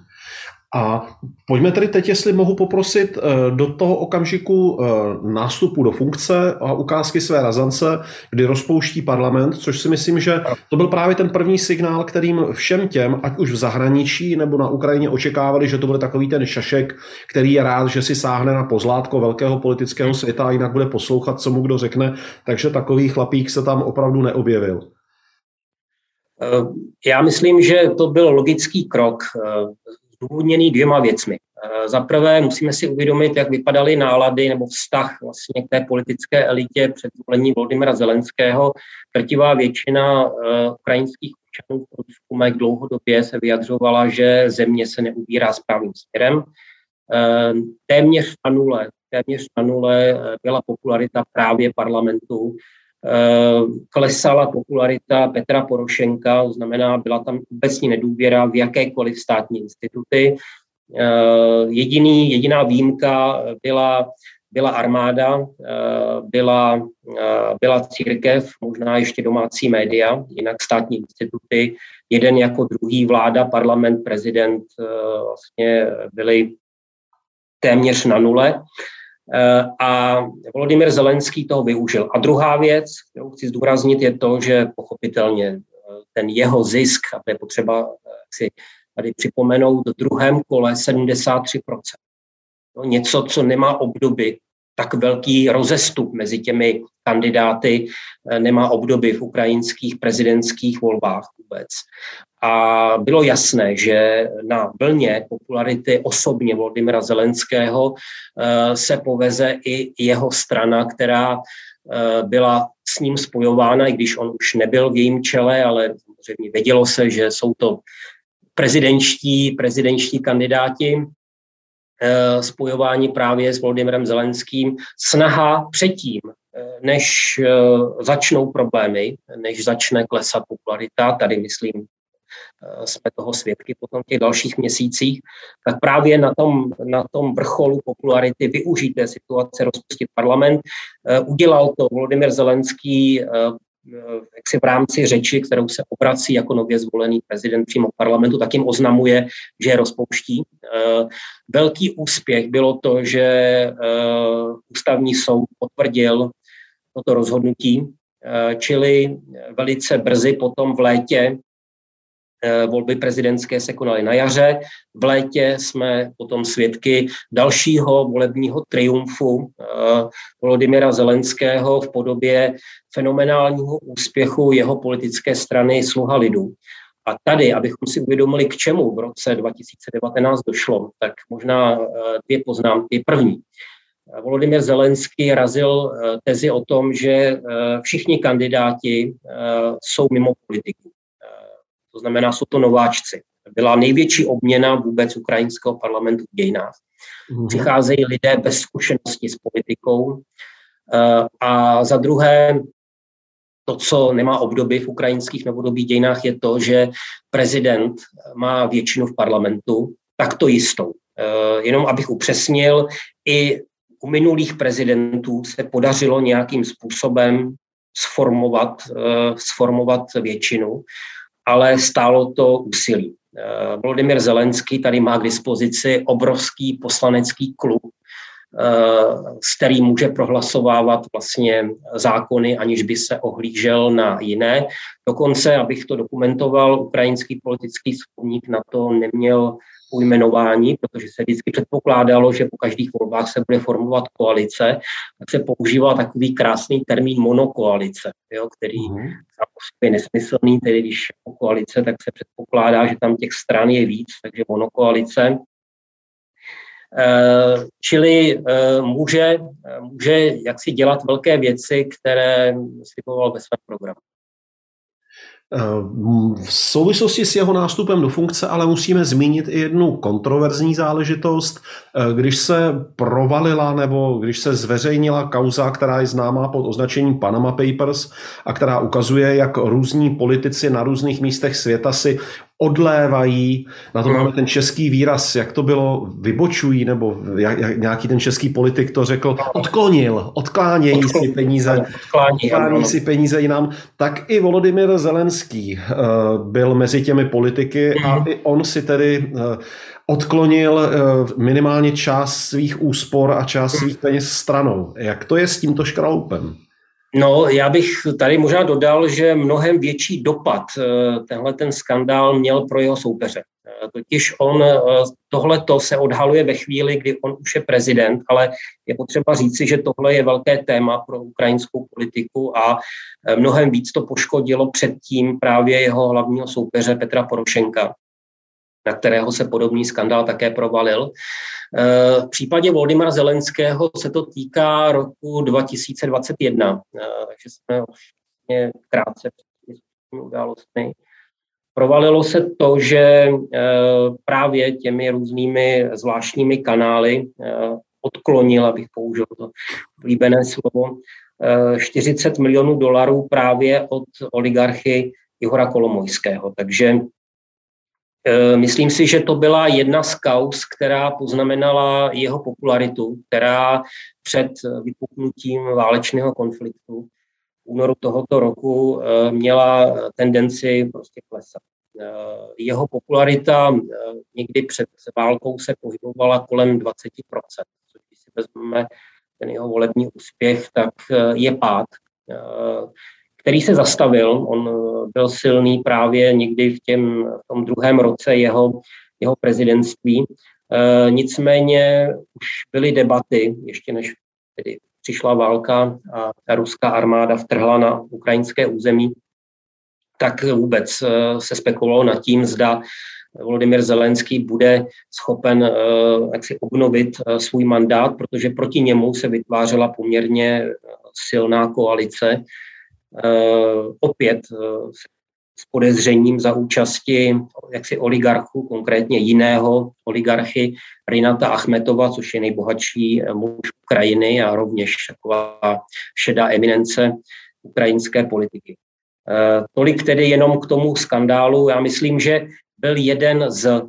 Speaker 1: A pojďme tedy teď, jestli mohu poprosit, eh, do toho okamžiku eh, nástupu do funkce a ukázky své razance, kdy rozpouští parlament, což si myslím, že to byl právě ten první signál, kterým všem těm, ať už v zahraničí nebo na Ukrajině, očekávali, že to bude takový ten šašek, který je rád, že si sáhne na pozlátko velkého politického světa a jinak bude poslouchat, co mu kdo řekne. Takže takový chlapík se tam opravdu neobjevil.
Speaker 2: Eh, já myslím, že to byl logický krok zdůvodněný dvěma věcmi. Eh, za prvé musíme si uvědomit, jak vypadaly nálady nebo vztah vlastně k té politické elitě před zvolení Volodymyra Zelenského. Drtivá většina ukrajinských občanů v průzkumech dlouhodobě se vyjadřovala, že země se neubírá správným směrem. Téměř na nule, téměř na nule byla popularita právě parlamentu Eh, klesala popularita Petra Porošenka, to znamená, byla tam obecní nedůvěra v jakékoliv státní instituty. Eh, jediný, jediná výjimka byla, byla armáda, eh, byla, byla církev, možná ještě domácí média, jinak státní instituty, jeden jako druhý vláda, parlament, prezident vlastně byli téměř na nule. Eh, a Volodymyr Zelenský toho využil. A druhá věc, kterou chci zdůraznit, je to, že pochopitelně eh, ten jeho zisk, a to je potřeba eh, si tady připomenout, v druhém kole 73%. No, něco, co nemá obdoby, tak velký rozestup mezi těmi kandidáty nemá obdoby v ukrajinských prezidentských volbách vůbec. A bylo jasné, že na vlně popularity osobně Volodymyra Zelenského eh, se poveze i jeho strana, která eh, byla s ním spojována, i když on už nebyl v jejím čele, ale samozřejmě vědělo se, že jsou to prezidentští, prezidentští kandidáti, eh, spojování právě s Volodymyrem Zelenským. Snaha předtím, než začnou problémy, než začne klesat popularita, tady myslím jsme toho svědky potom v těch dalších měsících, tak právě na tom, na tom vrcholu popularity využít té situace, rozpustit parlament. Eh, udělal to Volodymyr Zelenský eh, jak si v rámci řeči, kterou se obrací jako nově zvolený prezident přímo parlamentu, tak jim oznamuje, že je rozpouští. Velký úspěch bylo to, že ústavní soud potvrdil toto rozhodnutí, čili velice brzy potom v létě Eh, volby prezidentské se konaly na jaře. V létě jsme potom svědky dalšího volebního triumfu eh, Volodymyra Zelenského v podobě fenomenálního úspěchu jeho politické strany Sluha lidu. A tady, abychom si uvědomili, k čemu v roce 2019 došlo, tak možná eh, dvě poznámky. První. Volodymyr Zelenský razil tezi o tom, že všichni kandidáti jsou mimo politiku. To znamená, jsou to nováčci. Byla největší obměna vůbec ukrajinského parlamentu v dějinách. Mm-hmm. Přicházejí lidé bez zkušenosti s politikou. A za druhé, to, co nemá obdoby v ukrajinských novodobých dějinách, je to, že prezident má většinu v parlamentu, tak to jistou. Jenom abych upřesnil, i u minulých prezidentů se podařilo nějakým způsobem sformovat, eh, sformovat většinu, ale stálo to úsilí. Eh, Volodymyr Zelenský tady má k dispozici obrovský poslanecký klub, eh, s kterým může prohlasovávat vlastně zákony, aniž by se ohlížel na jiné. Dokonce, abych to dokumentoval, ukrajinský politický slovník na to neměl ujmenování, protože se vždycky předpokládalo, že po každých volbách se bude formovat koalice, tak se používá takový krásný termín monokoalice, jo, který mm-hmm. je nesmyslný, tedy když je koalice, tak se předpokládá, že tam těch stran je víc, takže monokoalice. Eh, čili eh, může, může jaksi dělat velké věci, které sliboval ve svém programu.
Speaker 1: V souvislosti s jeho nástupem do funkce ale musíme zmínit i jednu kontroverzní záležitost. Když se provalila nebo když se zveřejnila kauza, která je známá pod označením Panama Papers a která ukazuje, jak různí politici na různých místech světa si odlévají, na to máme ten český výraz, jak to bylo, vybočují, nebo jak, jak, nějaký ten český politik to řekl, odklonil, odklánějí si peníze, odklání si peníze jinam, tak i Volodymyr Zelenský uh, byl mezi těmi politiky a hmm. i on si tedy uh, odklonil uh, minimálně část svých úspor a část svých peněz stranou. Jak to je s tímto škraupem?
Speaker 2: No, já bych tady možná dodal, že mnohem větší dopad eh, tenhle ten skandál měl pro jeho soupeře. Eh, totiž on, eh, tohle se odhaluje ve chvíli, kdy on už je prezident, ale je potřeba říci, že tohle je velké téma pro ukrajinskou politiku a mnohem víc to poškodilo předtím právě jeho hlavního soupeře Petra Porošenka, na kterého se podobný skandál také provalil. Eh, v případě Voldemara Zelenského se to týká roku 2021, eh, takže jsme vlastně krátce před událostmi. Provalilo se to, že eh, právě těmi různými zvláštními kanály odklonil, abych použil to oblíbené slovo, 40 milionů dolarů právě od oligarchy Ihora Kolomojského. Takže myslím si, že to byla jedna z kaus, která poznamenala jeho popularitu, která před vypuknutím válečného konfliktu v únoru tohoto roku eh, měla tendenci prostě klesat. Eh, jeho popularita někdy před válkou se pohybovala kolem 20%, což když si vezmeme ten jeho volební úspěch, tak je pád který se zastavil. On eh, byl silný právě někdy v, těm, v tom druhém roce jeho, jeho prezidentství. E, nicméně už byly debaty, ještě než tedy přišla válka a ta ruská armáda vtrhla na ukrajinské území, tak vůbec eh, se spekulovalo nad tím, zda Volodymyr Zelenský bude schopen jak si obnovit svůj mandát, protože proti němu se vytvářela poměrně silná koalice opět eh, s podezřením za účasti jaksi oligarchů, konkrétně jiného oligarchy Rinata Achmetova, což je nejbohatší eh, muž Ukrajiny a rovněž taková šedá eminence ukrajinské politiky. Tolik tedy jenom k tomu skandálu. Já myslím, že byl jeden z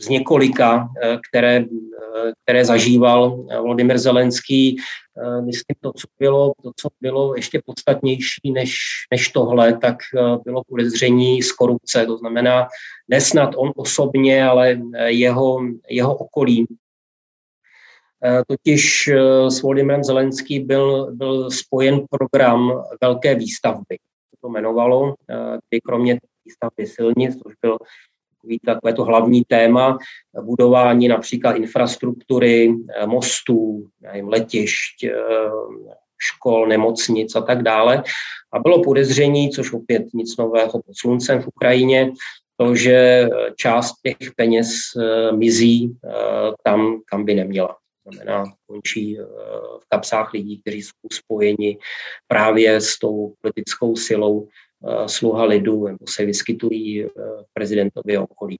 Speaker 2: z několika, eh, které, eh, které zažíval eh, Vladimir Zelenský. Myslím, to, co bylo, to, co bylo ještě podstatnější než, než tohle, tak bylo podezření z korupce. To znamená, nesnad on osobně, ale jeho, jeho okolí. Totiž s Volodymyrem Zelenský byl, byl spojen program velké výstavby. To jmenovalo, kdy kromě výstavby silnic, což byl takový takové to hlavní téma budování například infrastruktury, eh, mostů, nevím, letišť, eh, škol, nemocnic a tak dále. A bylo podezření, což opět nic nového pod sluncem v Ukrajině, to, že část těch peněz eh, mizí tam, kam by neměla. Znamená, končí v kapsách lidí, kteří jsou spojeni právě s tou politickou silou sluha lidu nebo se vyskytují v prezidentově okolí.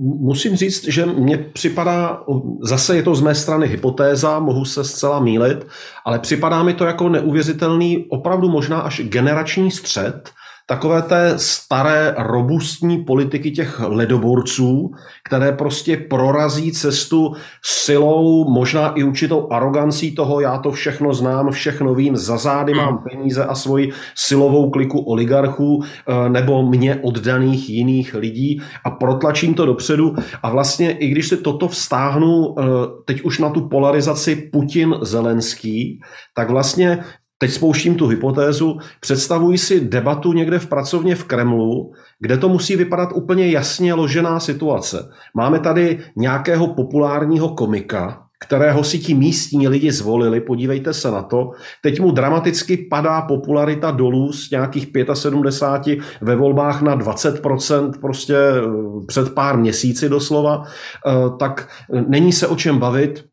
Speaker 1: Musím říct, že mně připadá, zase je to z mé strany hypotéza, mohu se zcela mílit, ale připadá mi to jako neuvěřitelný, opravdu možná až generační střed takové té staré robustní politiky těch ledoborců, které prostě prorazí cestu silou, možná i určitou arogancí toho, já to všechno znám, všechno vím, za zády mám peníze a svoji silovou kliku oligarchů eh, nebo mě oddaných jiných lidí a protlačím to dopředu. A vlastně, i když si toto vztáhnu eh, teď už na tu polarizaci Putin-Zelenský, tak vlastně teď spouštím tu hypotézu, představuji si debatu někde v pracovně v Kremlu, kde to musí vypadat úplně jasně ložená situace. Máme tady nějakého populárního komika, kterého si ti místní lidi zvolili, podívejte se na to. Teď mu dramaticky padá popularita dolů z nějakých 75 ve volbách na 20% prostě eh, před pár měsíci doslova, eh, tak není se o čem bavit.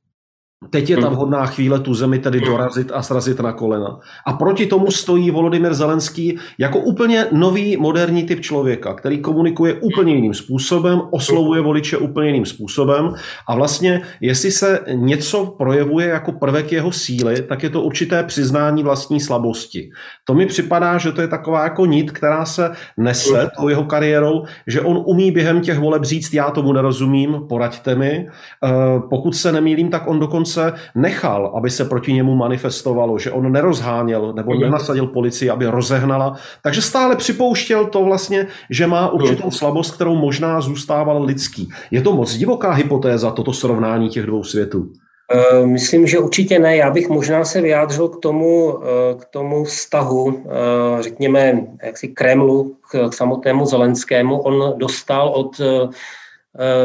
Speaker 1: Teď je ta vhodná chvíle tu zemi tedy dorazit a srazit na kolena. A proti tomu stojí Volodymyr Zelenský jako úplně nový moderní typ člověka, který komunikuje úplně jiným způsobem, oslovuje voliče úplně jiným způsobem a vlastně, jestli se něco projevuje jako prvek jeho síly, tak je to určité přiznání vlastní slabosti. To mi připadá, že to je taková jako nit, která se nese tou jeho kariérou, že on umí během těch voleb říct, já tomu nerozumím, poraďte mi. Eh, pokud se nemýlím, tak on dokonce dokonce nechal, aby se proti němu manifestovalo, že on nerozháněl nebo mm. nenasadil policii, aby rozehnala. Takže stále připouštěl to vlastně, že má určitou slabost, kterou možná zůstával lidský. Je to moc divoká hypotéza, toto srovnání těch dvou světů.
Speaker 2: Eh, myslím, že určitě ne. Já bych možná se vyjádřil k tomu, eh, k tomu vztahu, eh, řekněme, jaksi Kremlu k samotnému Zelenskému. On dostal od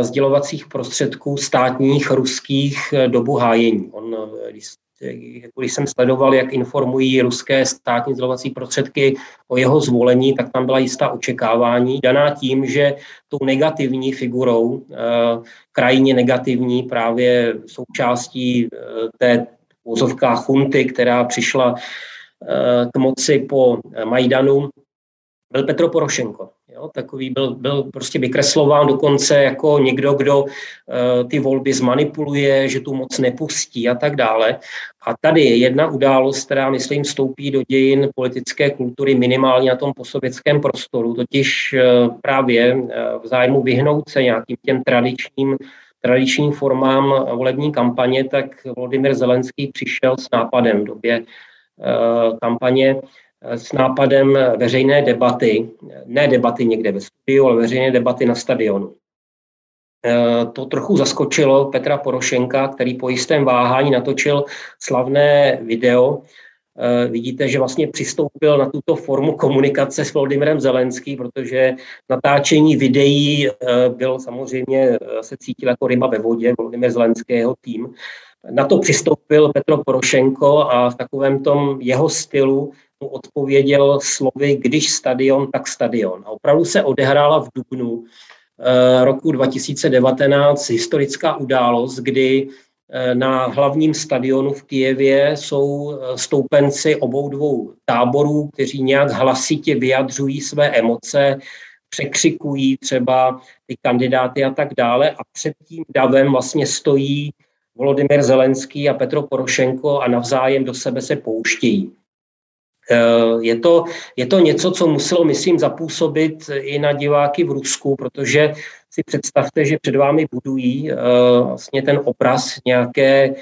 Speaker 2: sdělovacích prostředků státních ruských eh, dobu hájení. On, eh, když, když jsem sledoval, jak informují ruské státní sdělovací prostředky o jeho zvolení, tak tam byla jistá očekávání, daná tím, že tou negativní figurou, krajně negativní právě součástí té vozovká chunty, která přišla k moci po Majdanu, byl Petro Porošenko. Jo, takový byl, byl prostě vykreslován dokonce jako někdo, kdo uh, ty volby zmanipuluje, že tu moc nepustí a tak dále. A tady je jedna událost, která, myslím, vstoupí do dějin politické kultury minimálně na tom posovětském prostoru, totiž uh, právě uh, v zájmu vyhnout se nějakým těm tradičním tradičním formám volební kampaně, tak Volodymyr Zelenský přišel s nápadem v době kampaně s nápadem veřejné debaty, ne debaty někde ve studiu, ale veřejné debaty na stadionu. E, to trochu zaskočilo Petra Porošenka, který po jistém váhání natočil slavné video. E, vidíte, že vlastně přistoupil na tuto formu komunikace s Volodymyrem Zelenský, protože natáčení videí e, byl samozřejmě, se cítil jako ryba ve vodě, Volodymyr Zelenský jeho tým. Na to přistoupil Petro Porošenko a v takovém tom jeho stylu mu odpověděl slovy, když stadion, tak stadion. A opravdu se odehrála v Dubnu eh, roku 2019 historická událost, kdy eh, na hlavním stadionu v Kijevě jsou eh, stoupenci obou dvou táborů, kteří nějak hlasitě vyjadřují své emoce, překřikují třeba ty kandidáty a tak dále. A před tím davem vlastně stojí Volodymyr Zelenský a Petro Porošenko a navzájem do sebe se pouštějí. Eh, je to, je to něco, co muselo, myslím, zapůsobit i na diváky v Rusku, protože si představte, že před vámi budují uh, vlastně ten obraz nějaké,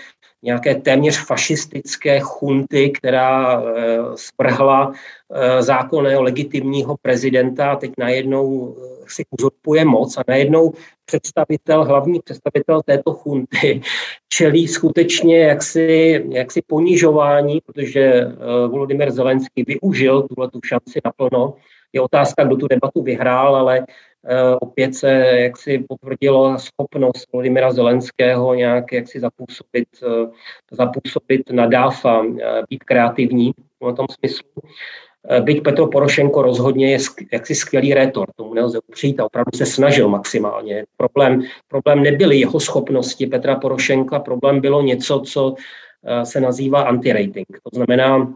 Speaker 2: nějaké téměř fašistické chunty, která uh, sprhla uh, zákonného legitimního prezidenta a teď najednou si uzurpuje moc a najednou představitel, hlavní představitel této chunty čelí skutečně jaksi, jaksi ponižování, protože Volodymyr Zelenský využil tuhle tu šanci naplno. Je otázka, kdo tu debatu vyhrál, ale opět se jaksi potvrdilo schopnost Volodymyra Zelenského nějak jaksi zapůsobit, uh, zapůsobit na dáfa, uh, být kreativní v tom smyslu. Eh, byť Petro Porošenko rozhodně je jaksi skvělý rétor, tomu nelze upřít a opravdu se snažil maximálně. Problém, problém nebyly jeho schopnosti Petra Porošenka, problém bylo něco, co eh, se nazývá anti-rating. To znamená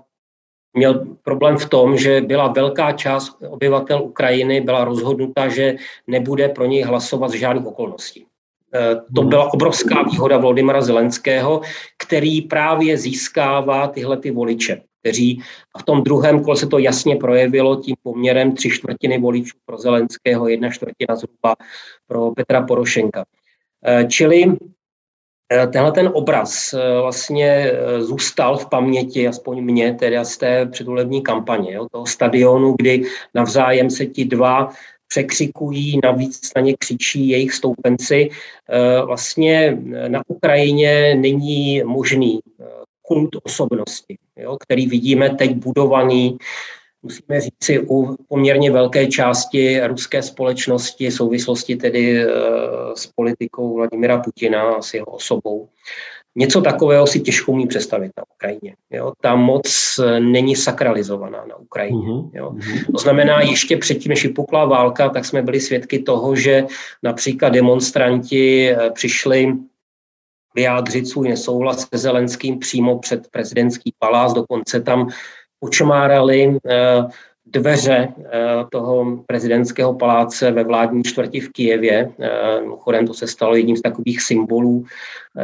Speaker 2: měl problém v tom, že byla velká část obyvatel Ukrajiny byla rozhodnuta, že nebude pro něj hlasovat z žádných okolností. Eh, to hmm. byla obrovská výhoda Volodymyra Zelenského, který právě získává tyhle ty voliče, kteří a v tom druhém kole se to jasně projevilo tím poměrem tři čtvrtiny voličů pro Zelenského, jedna čtvrtina zhruba pro Petra Porošenka. Eh, čili tenhle ten obraz vlastně zůstal v paměti, aspoň mě, teda z té předvolební kampaně, jo, toho stadionu, kdy navzájem se ti dva překřikují, navíc na ně křičí jejich stoupenci. Eh, vlastně na Ukrajině není možný eh, kult osobnosti, jo, který vidíme teď budovaný musíme říci, u poměrně velké části ruské společnosti, v souvislosti tedy eh, s politikou Vladimira Putina, s jeho osobou. Něco takového si těžko umí představit na Ukrajině. Jo? Ta moc není sakralizovaná na Ukrajině. Uh-huh. Jo? To znamená, ještě předtím, než vypukla válka, tak jsme byli svědky toho, že například demonstranti eh, přišli vyjádřit svůj nesouhlas se Zelenským přímo před prezidentský palác, dokonce tam počmárali eh, dveře eh, toho prezidentského paláce ve vládní čtvrti v Kijevě. Eh, mimochodem to se stalo jedním z takových symbolů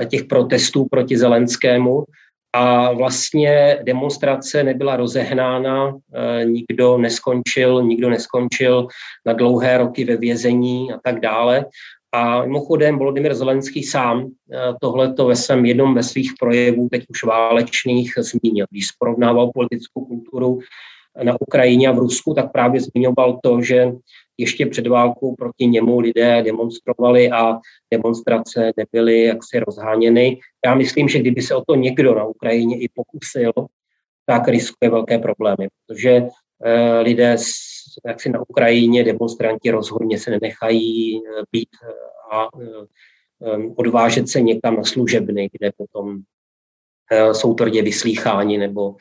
Speaker 2: těch protestů proti Zelenskému. A vlastně demonstrace nebyla rozehnána, nikdo neskončil, nikdo neskončil na dlouhé roky ve vězení a tak dále. A mimochodem Volodymyr Zelenský sám tohleto ve svém jednom ve svých projevů, teď už válečných, zmínil, když porovnával politickou kulturu na Ukrajině a v Rusku, tak právě zmiňoval to, že ještě před válkou proti němu lidé demonstrovali a demonstrace nebyly jaksi rozháněny. Já myslím, že kdyby se o to někdo na Ukrajině i pokusil, tak riskuje velké problémy, protože eh, lidé jaksi na Ukrajině, demonstranti rozhodně se nenechají eh, být eh, a odvážet se někam na služebny, kde potom jsou tvrdě vyslýcháni nebo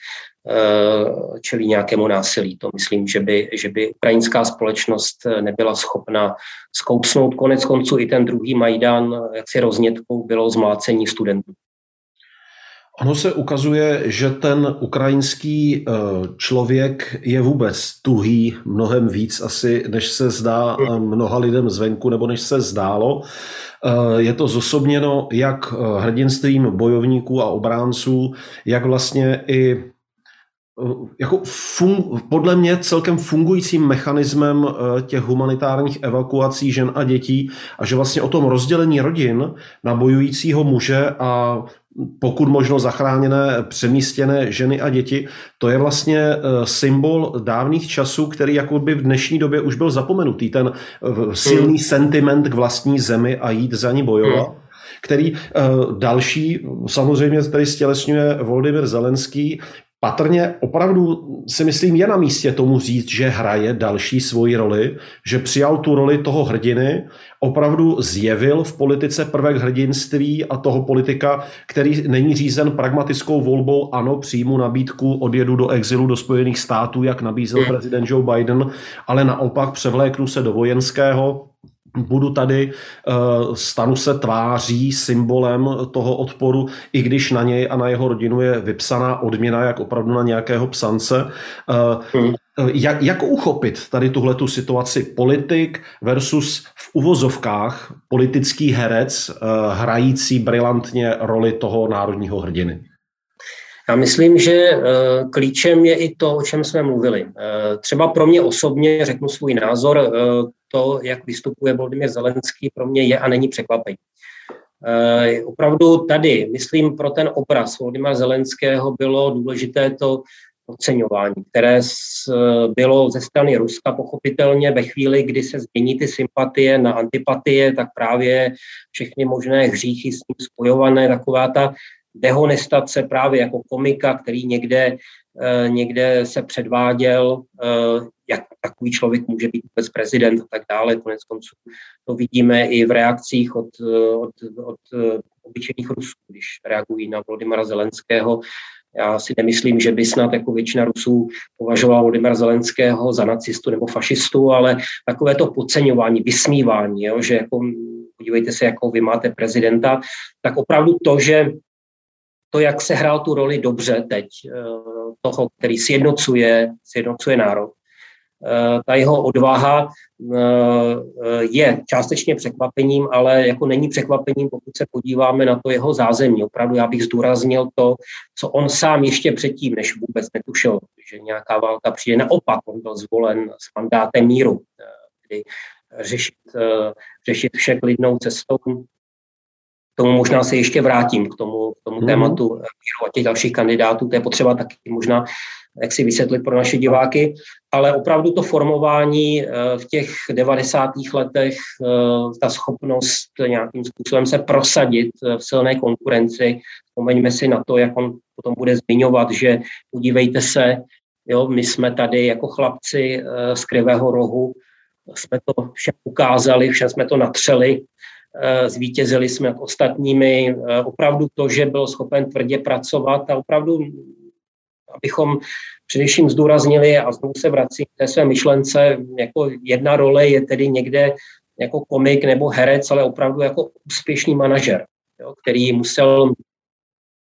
Speaker 2: Eh, čelí nějakému násilí. To myslím, že by, že by ukrajinská společnost nebyla schopna zkousnout. Konec konců i ten druhý Majdan, jak si roznětkou bylo zmlácení studentů.
Speaker 1: Ono se ukazuje, že ten ukrajinský eh, člověk je vůbec tuhý mnohem víc asi, než se zdá eh, mnoha lidem zvenku, nebo než se zdálo. Je to zosobněno jak hrdinstvím bojovníků a obránců, jak vlastně i jako fun, podle mě celkem fungujícím mechanismem eh, těch humanitárních evakuací žen a dětí a že vlastně o tom rozdělení rodin na bojujícího muže a pokud možno zachráněné, přemístěné ženy a děti, to je vlastně eh, symbol dávných časů, který jako by v dnešní době už byl zapomenutý. Ten eh, silný hmm. sentiment k vlastní zemi a jít za ní bojovat. Hmm který další, samozřejmě tady stělesňuje Volodymyr Zelenský, patrně opravdu si myslím je na místě tomu říct, že hraje další svoji roli, že přijal tu roli toho hrdiny, opravdu zjevil v politice prvek hrdinství a toho politika, který není řízen pragmatickou volbou, ano, přijmu nabídku, odjedu do exilu do Spojených států, jak nabízel prezident Joe Biden, ale naopak převléknu se do vojenského, budu tady, eh, stanu se tváří, symbolem toho odporu, i když na něj a na jeho rodinu je vypsaná odměna, jak opravdu na nějakého psance. Eh, hmm. Jak, jak uchopit tady tuhle tu situaci politik versus v uvozovkách politický herec, eh, hrající brilantně roli toho národního hrdiny?
Speaker 2: Já myslím, že klíčem je i to, o čem jsme mluvili. Třeba pro mě osobně, řeknu svůj názor, to, jak vystupuje Volodymyr Zelenský, pro mě je a není překvapení. E, opravdu tady, myslím, pro ten obraz Volodymyra Zelenského bylo důležité to oceňování, které bylo ze strany Ruska pochopitelně ve chvíli, kdy se změní ty sympatie na antipatie, tak právě všechny možné hříchy s ním spojované, taková ta dehonestace právě jako komika, který někde, někde se předváděl, e, jak takový člověk může být vůbec prezident a tak dále. Konec konců to vidíme i v reakcích od, od, od obyčejných Rusů, když reagují na Volodymyra Zelenského. Já si nemyslím, že by snad jako většina Rusů považovala Volodymyra Zelenského za nacistu nebo fašistu, ale takové to podceňování, vysmívání, jo, že jako, podívejte se, jako vy máte prezidenta, tak opravdu to, že to, jak se hrál tu roli dobře teď, toho, který sjednocuje, sjednocuje národ, Eh, ta jeho odvaha eh, je částečně překvapením, ale jako není překvapením, pokud se podíváme na to jeho zázemí. Opravdu já bych zdůraznil to, co on sám ještě předtím, než vůbec netušil, že nějaká válka přijde. Naopak, on byl zvolen s mandátem míru, eh, kdy řešit, řešit vše klidnou cestou. Tomu možná se ještě vrátím, k tomu, k tomu mm. tématu míru a těch dalších kandidátů. To je potřeba taky možná jak si vysvětlit pro naše diváky, ale opravdu to formování eh, v těch 90. letech, eh, ta schopnost nějakým způsobem se prosadit eh, v silné konkurenci, vzpomeňme si na to, jak on potom bude zmiňovat, že podívejte se, jo, my jsme tady jako chlapci z Krivého rohu, jsme to všem ukázali, všem jsme to natřeli, zvítězili jsme k ostatními. Opravdu to, že byl schopen tvrdě pracovat a opravdu abychom především zdůraznili a znovu se vracím k té své myšlence, jako jedna role je tedy někde jako komik nebo herec, ale opravdu jako úspěšný manažer, jo, který musel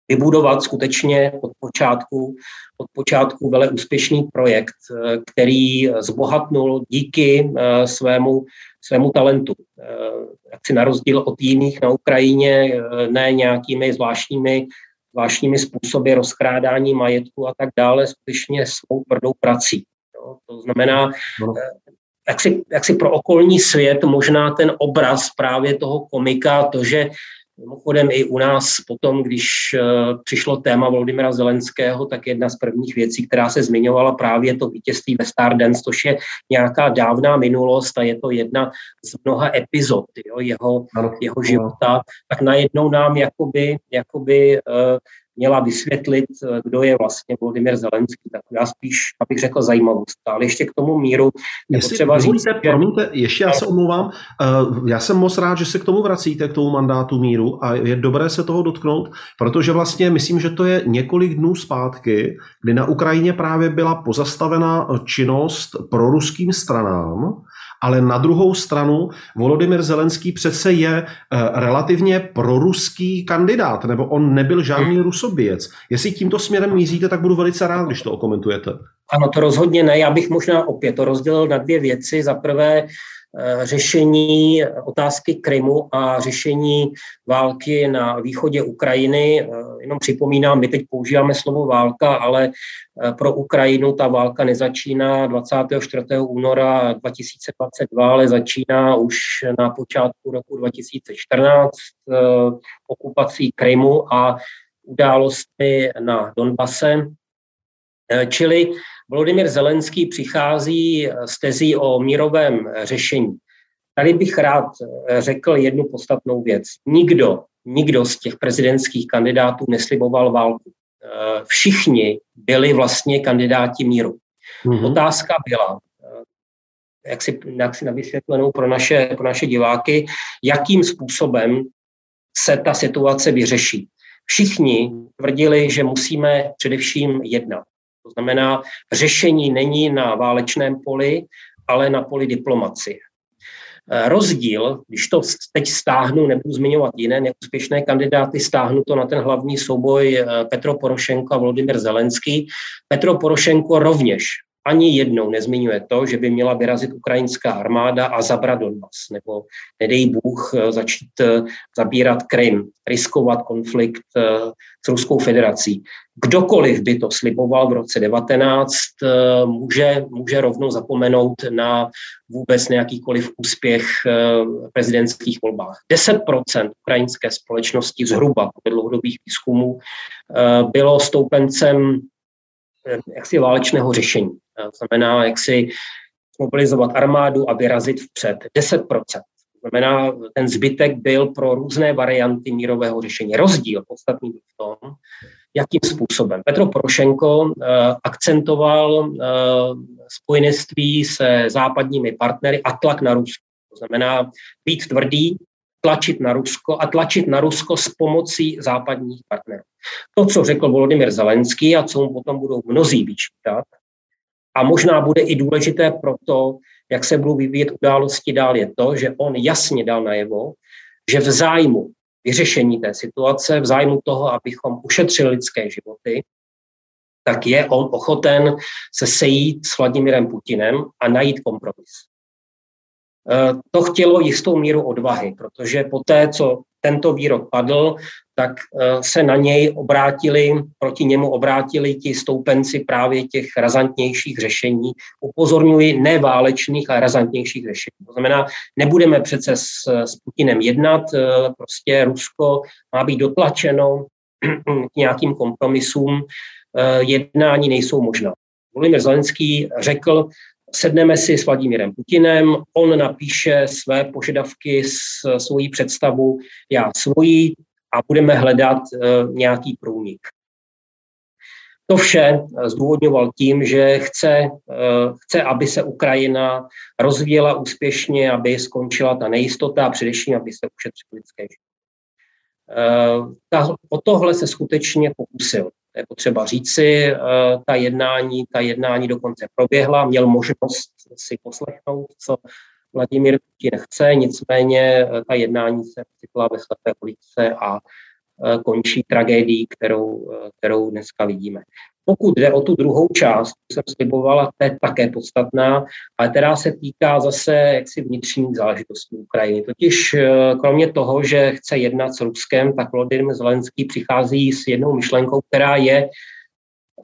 Speaker 2: vybudovat skutečně od počátku, od počátku vele úspěšný projekt, který zbohatnul díky eh, svému, svému talentu. Eh, jak si na rozdíl od jiných na Ukrajině, eh, ne nějakými zvláštními zvláštními způsoby rozkrádání majetku a tak dále, skutečně svou tvrdou prací. Jo. To znamená, no. Eh, jak si, jak si pro okolní svět možná ten obraz právě toho komika, to, že Mimochodem i u nás potom, když eh, přišlo téma Volodymyra Zelenského, tak jedna z prvních věcí, která se zmiňovala právě to vítězství ve Stardance, což je nějaká dávná minulost a je to jedna z mnoha epizod jo, jeho, jeho života, tak najednou nám jakoby, jakoby uh, měla vysvětlit, kdo je vlastně Volodymyr Zelenský. Tak já spíš, abych řekl, zajímavost. Ale ještě k tomu míru
Speaker 1: je potřeba říct. Že... Promiňte, ještě já se omlouvám. Eh, já jsem moc rád, že se k tomu vracíte, k tomu mandátu míru a je dobré se toho dotknout, protože vlastně myslím, že to je několik dnů zpátky, kdy na Ukrajině právě byla pozastavena činnost pro ruským stranám, ale na druhou stranu Volodymyr Zelenský přece je eh, relativně proruský kandidát, nebo on nebyl žádný rusoběc. Jestli tímto směrem míříte, tak budu velice rád, když to okomentujete.
Speaker 2: Ano, to rozhodně ne. Já bych možná opět to rozdělil na dvě věci. Za prvé řešení otázky Krymu a řešení války na východě Ukrajiny. Eh, jenom připomínám, my teď používáme slovo válka, ale eh, pro Ukrajinu ta válka nezačíná 24. února 2022, ale začíná už na počátku roku 2014 okupací Krymu a událostmi na Donbase. Čili Volodymyr Zelenský přichází s tezí o mírovém řešení. Tady bych rád eh, řekl jednu podstatnou věc. Nikdo, nikdo z těch prezidentských kandidátů nesliboval válku. Eh, všichni byli vlastně kandidáti míru. Mm-hmm. Otázka byla, eh, jak si, jak si na vysvětlenou pro naše, pro naše diváky, jakým způsobem se ta situace vyřeší. Všichni tvrdili, že musíme především jednat. To znamená, řešení není na válečném poli, ale na poli diplomacie. Eh, rozdíl, když to teď stáhnu, nebudu zmiňovat jiné neúspěšné kandidáty, stáhnu to na ten hlavní souboj eh, Petro Porošenko a Volodymyr Zelenský. Petro Porošenko rovněž ani jednou nezmiňuje to, že by měla vyrazit ukrajinská armáda a zabrat Donbass, nebo nedej Bůh eh, začít zabírat Krym, riskovat konflikt s Ruskou federací kdokoliv by to sliboval v roce 19, eh, může, může rovnou zapomenout na vůbec nějakýkoliv úspěch eh, v prezidentských volbách. 10% ukrajinské společnosti zhruba podle dlouhodobých výzkumů eh, bylo stoupencem jaksi válečného řešení. To znamená, jak si mobilizovat armádu a vyrazit vpřed. 10%. To znamená, ten zbytek byl pro různé varianty mírového řešení. Rozdíl podstatný v tom, jakým způsobem. Petro Porošenko eh, akcentoval eh, spojenectví se západními partnery a tlak na Rusko. To znamená být tvrdý, tlačit na Rusko a tlačit na Rusko s pomocí západních partnerů. To, co řekl Volodymyr Zelenský a co mu potom budou mnozí vyčítat, a možná bude i důležité pro to, jak se budou vyvíjet události dál, je to, že on jasně dal najevo, že v zájmu vyřešení té situace v zájmu toho, abychom ušetřili lidské životy, tak je on ochoten se sejít s Vladimirem Putinem a najít kompromis. Eh, to chtělo jistou míru odvahy, protože po té, co tento výrok padl, tak eh, se na něj obrátili, proti němu obrátili ti stoupenci právě těch razantnějších řešení. Upozorňuji, neválečných, ale razantnějších řešení. To znamená, nebudeme přece s, s Putinem jednat, eh, prostě Rusko má být dotlačeno k nějakým kompromisům, jednání nejsou možná. Volodymyr Zelenský řekl, sedneme si s Vladimírem Putinem, on napíše své požadavky, svoji představu, já svoji a budeme hledat uh, nějaký průnik. To vše zdůvodňoval tím, že chce, uh, chce, aby se Ukrajina rozvíjela úspěšně, aby skončila ta nejistota a především, aby se ušetřily lidské životy. O tohle se skutečně pokusil to je potřeba říci, eh, ta jednání, ta jednání dokonce proběhla, měl možnost si poslechnout, co Vladimír Putin chce, nicméně eh, ta jednání se citla ve slepé ulice a končí tragédií, kterou, kterou dneska vidíme. Pokud jde o tu druhou část, jsem slibovala, to je také podstatná, ale která se týká zase jaksi vnitřních záležitostí Ukrajiny. Totiž eh, kromě toho, že chce jednat s Ruskem, tak Volodymyr Zelenský přichází s jednou myšlenkou, která je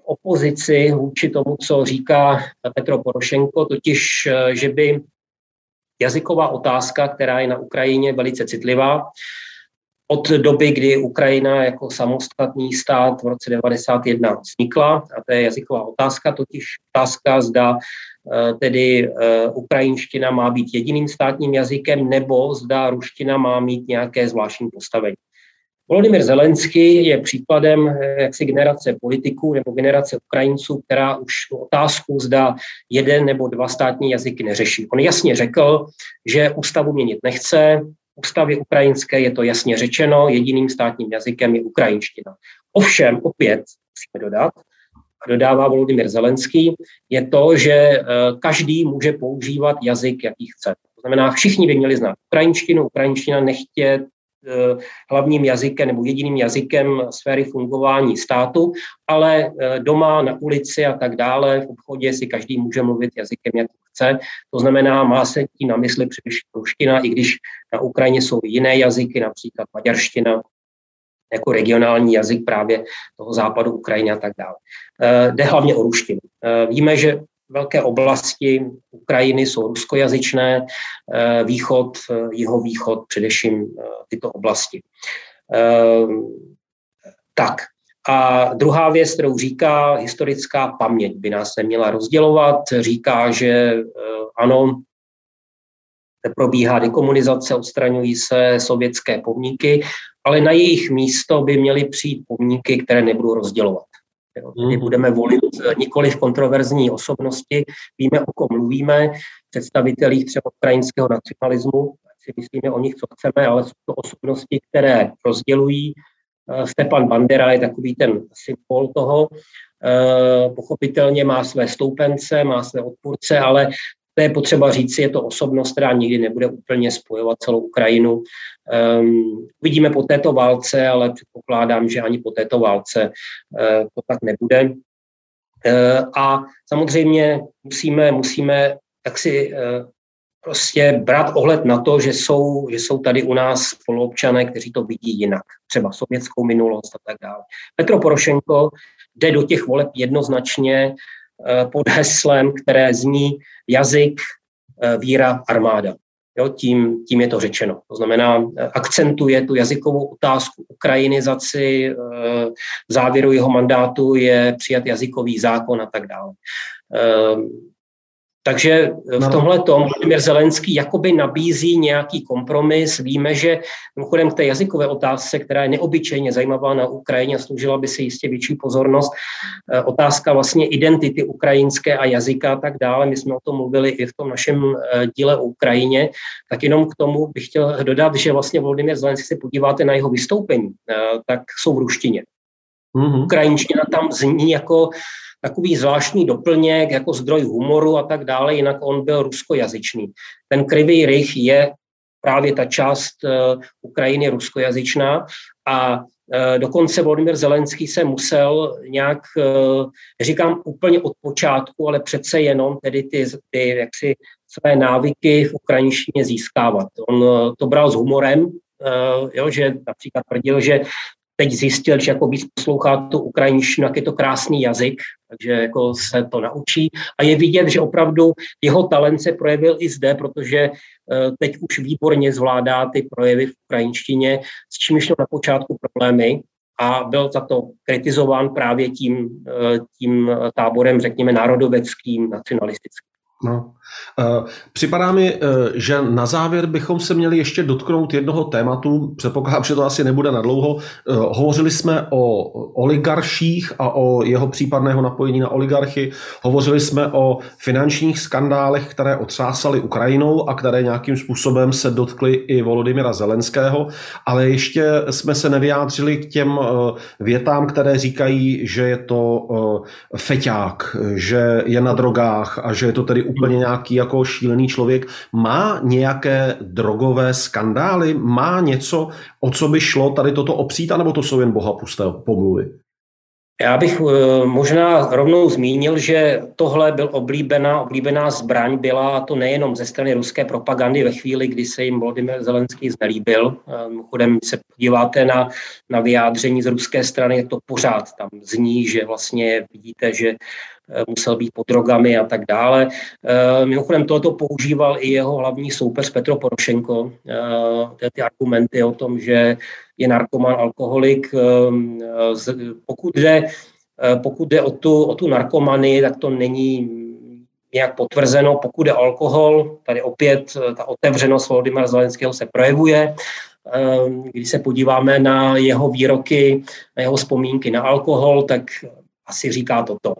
Speaker 2: opozici vůči tomu, co říká Petro Porošenko, totiž, eh, že by jazyková otázka, která je na Ukrajině velice citlivá, od doby, kdy Ukrajina jako samostatný stát v roce 1991 vznikla, a to je jazyková otázka, totiž otázka, zda eh, tedy eh, ukrajinština má být jediným státním jazykem, nebo zda ruština má mít nějaké zvláštní postavení. Volodymyr Zelenský je příkladem eh, jaksi generace politiků nebo generace Ukrajinců, která už tu otázku zda jeden nebo dva státní jazyky neřeší. On jasně řekl, že ústavu měnit nechce, ústavě ukrajinské je to jasně řečeno, jediným státním jazykem je ukrajinština. Ovšem, opět musíme dodat, a dodává Volodymyr Zelenský, je to, že eh, každý může používat jazyk, jaký chce. To znamená, všichni by měli znát ukrajinštinu, ukrajinština nechtě hlavním jazykem nebo jediným jazykem sféry fungování státu, ale eh, doma, na ulici a tak dále, v obchodě si každý může mluvit jazykem, jak chce. To znamená, má se tím na mysli především ruština, i když na Ukrajině jsou jiné jazyky, například maďarština, jako regionální jazyk právě toho západu Ukrajiny a tak dále. Eh, jde hlavně o ruštinu. Víme, že velké oblasti Ukrajiny jsou ruskojazyčné, eh, východ, eh, jihovýchod, především eh, tyto oblasti. Tak, a druhá věc, kterou říká historická paměť, by nás neměla rozdělovat, říká, že ano, probíhá dekomunizace, odstraňují se sovětské pomníky, ale na jejich místo by měly přijít pomníky, které nebudou rozdělovat. Jo. My budeme volit eh, nikoli v kontroverzní osobnosti, víme, o kom mluvíme, představitelích třeba ukrajinského nacionalismu, si myslíme o nich, co chceme, ale jsou to osobnosti, které rozdělují. Eh, Stepan Bandera je takový ten symbol toho. Eh, pochopitelně má své stoupence, má své odpůrce, ale to je potřeba říct, je to osobnost, která nikdy nebude úplně spojovat celou Ukrajinu. Um, vidíme po této válce, ale předpokládám, že ani po této válce uh, to tak nebude. Uh, a samozřejmě musíme, musíme tak si uh, prostě brát ohled na to, že jsou, že jsou tady u nás spoluobčané, kteří to vidí jinak, třeba sovětskou minulost a tak dále. Petro Porošenko jde do těch voleb jednoznačně pod heslem, které zní jazyk, eh, víra, armáda. Jo, tím, tím je to řečeno. To znamená, eh, akcentuje tu jazykovou otázku ukrajinizaci, v závěru jeho mandátu je přijat jazykový zákon a tak dále. Takže v no. tomhle tom Vladimír Zelenský jakoby nabízí nějaký kompromis. Víme, že mimochodem k té jazykové otázce, která je neobyčejně zajímavá na Ukrajině, sloužila by si jistě větší pozornost, eh, otázka vlastně identity ukrajinské a jazyka a tak dále. My jsme o tom mluvili i v tom našem eh, díle o Ukrajině. Tak jenom k tomu bych chtěl dodat, že vlastně Vladimír Zelenský, se podíváte na jeho vystoupení, eh, tak jsou v ruštině. Mm-hmm. Ukrajinština tam zní jako takový zvláštní doplněk, jako zdroj humoru a tak dále, jinak on byl ruskojazyčný. Ten krivý rych je právě ta část Ukrajiny ruskojazyčná a Dokonce Volodymyr Zelenský se musel nějak, říkám úplně od počátku, ale přece jenom tedy ty, ty jaksi své návyky v ukrajinštině získávat. On to bral s humorem, jo, že například tvrdil, že teď zjistil, že jako víc poslouchá tu ukrajinštinu, jak je to krásný jazyk, takže jako se to naučí. A je vidět, že opravdu jeho talent se projevil i zde, protože eh, teď už výborně zvládá ty projevy v ukrajinštině, s čím šlo na počátku problémy a byl za to kritizován právě tím, eh, tím táborem, řekněme, národoveckým, nacionalistickým.
Speaker 1: No. Eh, připadá mi, eh, že na závěr bychom se měli ještě dotknout jednoho tématu. Předpokládám, že to asi nebude na dlouho. Eh, hovořili jsme o oligarších a o jeho případného napojení na oligarchy. Hovořili jsme o finančních skandálech, které otřásaly Ukrajinou a které nějakým způsobem se dotkly i Volodymyra Zelenského, ale ještě jsme se nevyjádřili k těm větám, které říkají, že je to feťák, že je na drogách a že je to tedy úplně nějaký jako šílený člověk, má nějaké drogové skandály, má něco, o co by šlo tady toto opřít, anebo to jsou jen boha pusté pomluvy?
Speaker 2: Já bych eh, možná rovnou zmínil, že tohle byl oblíbená, oblíbená zbraň, byla to nejenom ze strany ruské propagandy ve chvíli, kdy se jim Volodymyr Zelenský znelíbil. Eh, mimochodem se podíváte na, na vyjádření z ruské strany, to pořád tam zní, že vlastně vidíte, že musel být pod drogami a tak dále. Eh, mimochodem tohoto používal i jeho hlavní soupeř Petro Porošenko. Eh, ty argumenty o tom, že je narkoman, alkoholik. Pokud jde, pokud jde o, tu, o tu narkomanii, tak to není nějak potvrzeno. Pokud je alkohol, tady opět ta otevřenost Volodymyra Zelenského se projevuje. Když se podíváme na jeho výroky, na jeho vzpomínky na alkohol, tak asi říká toto.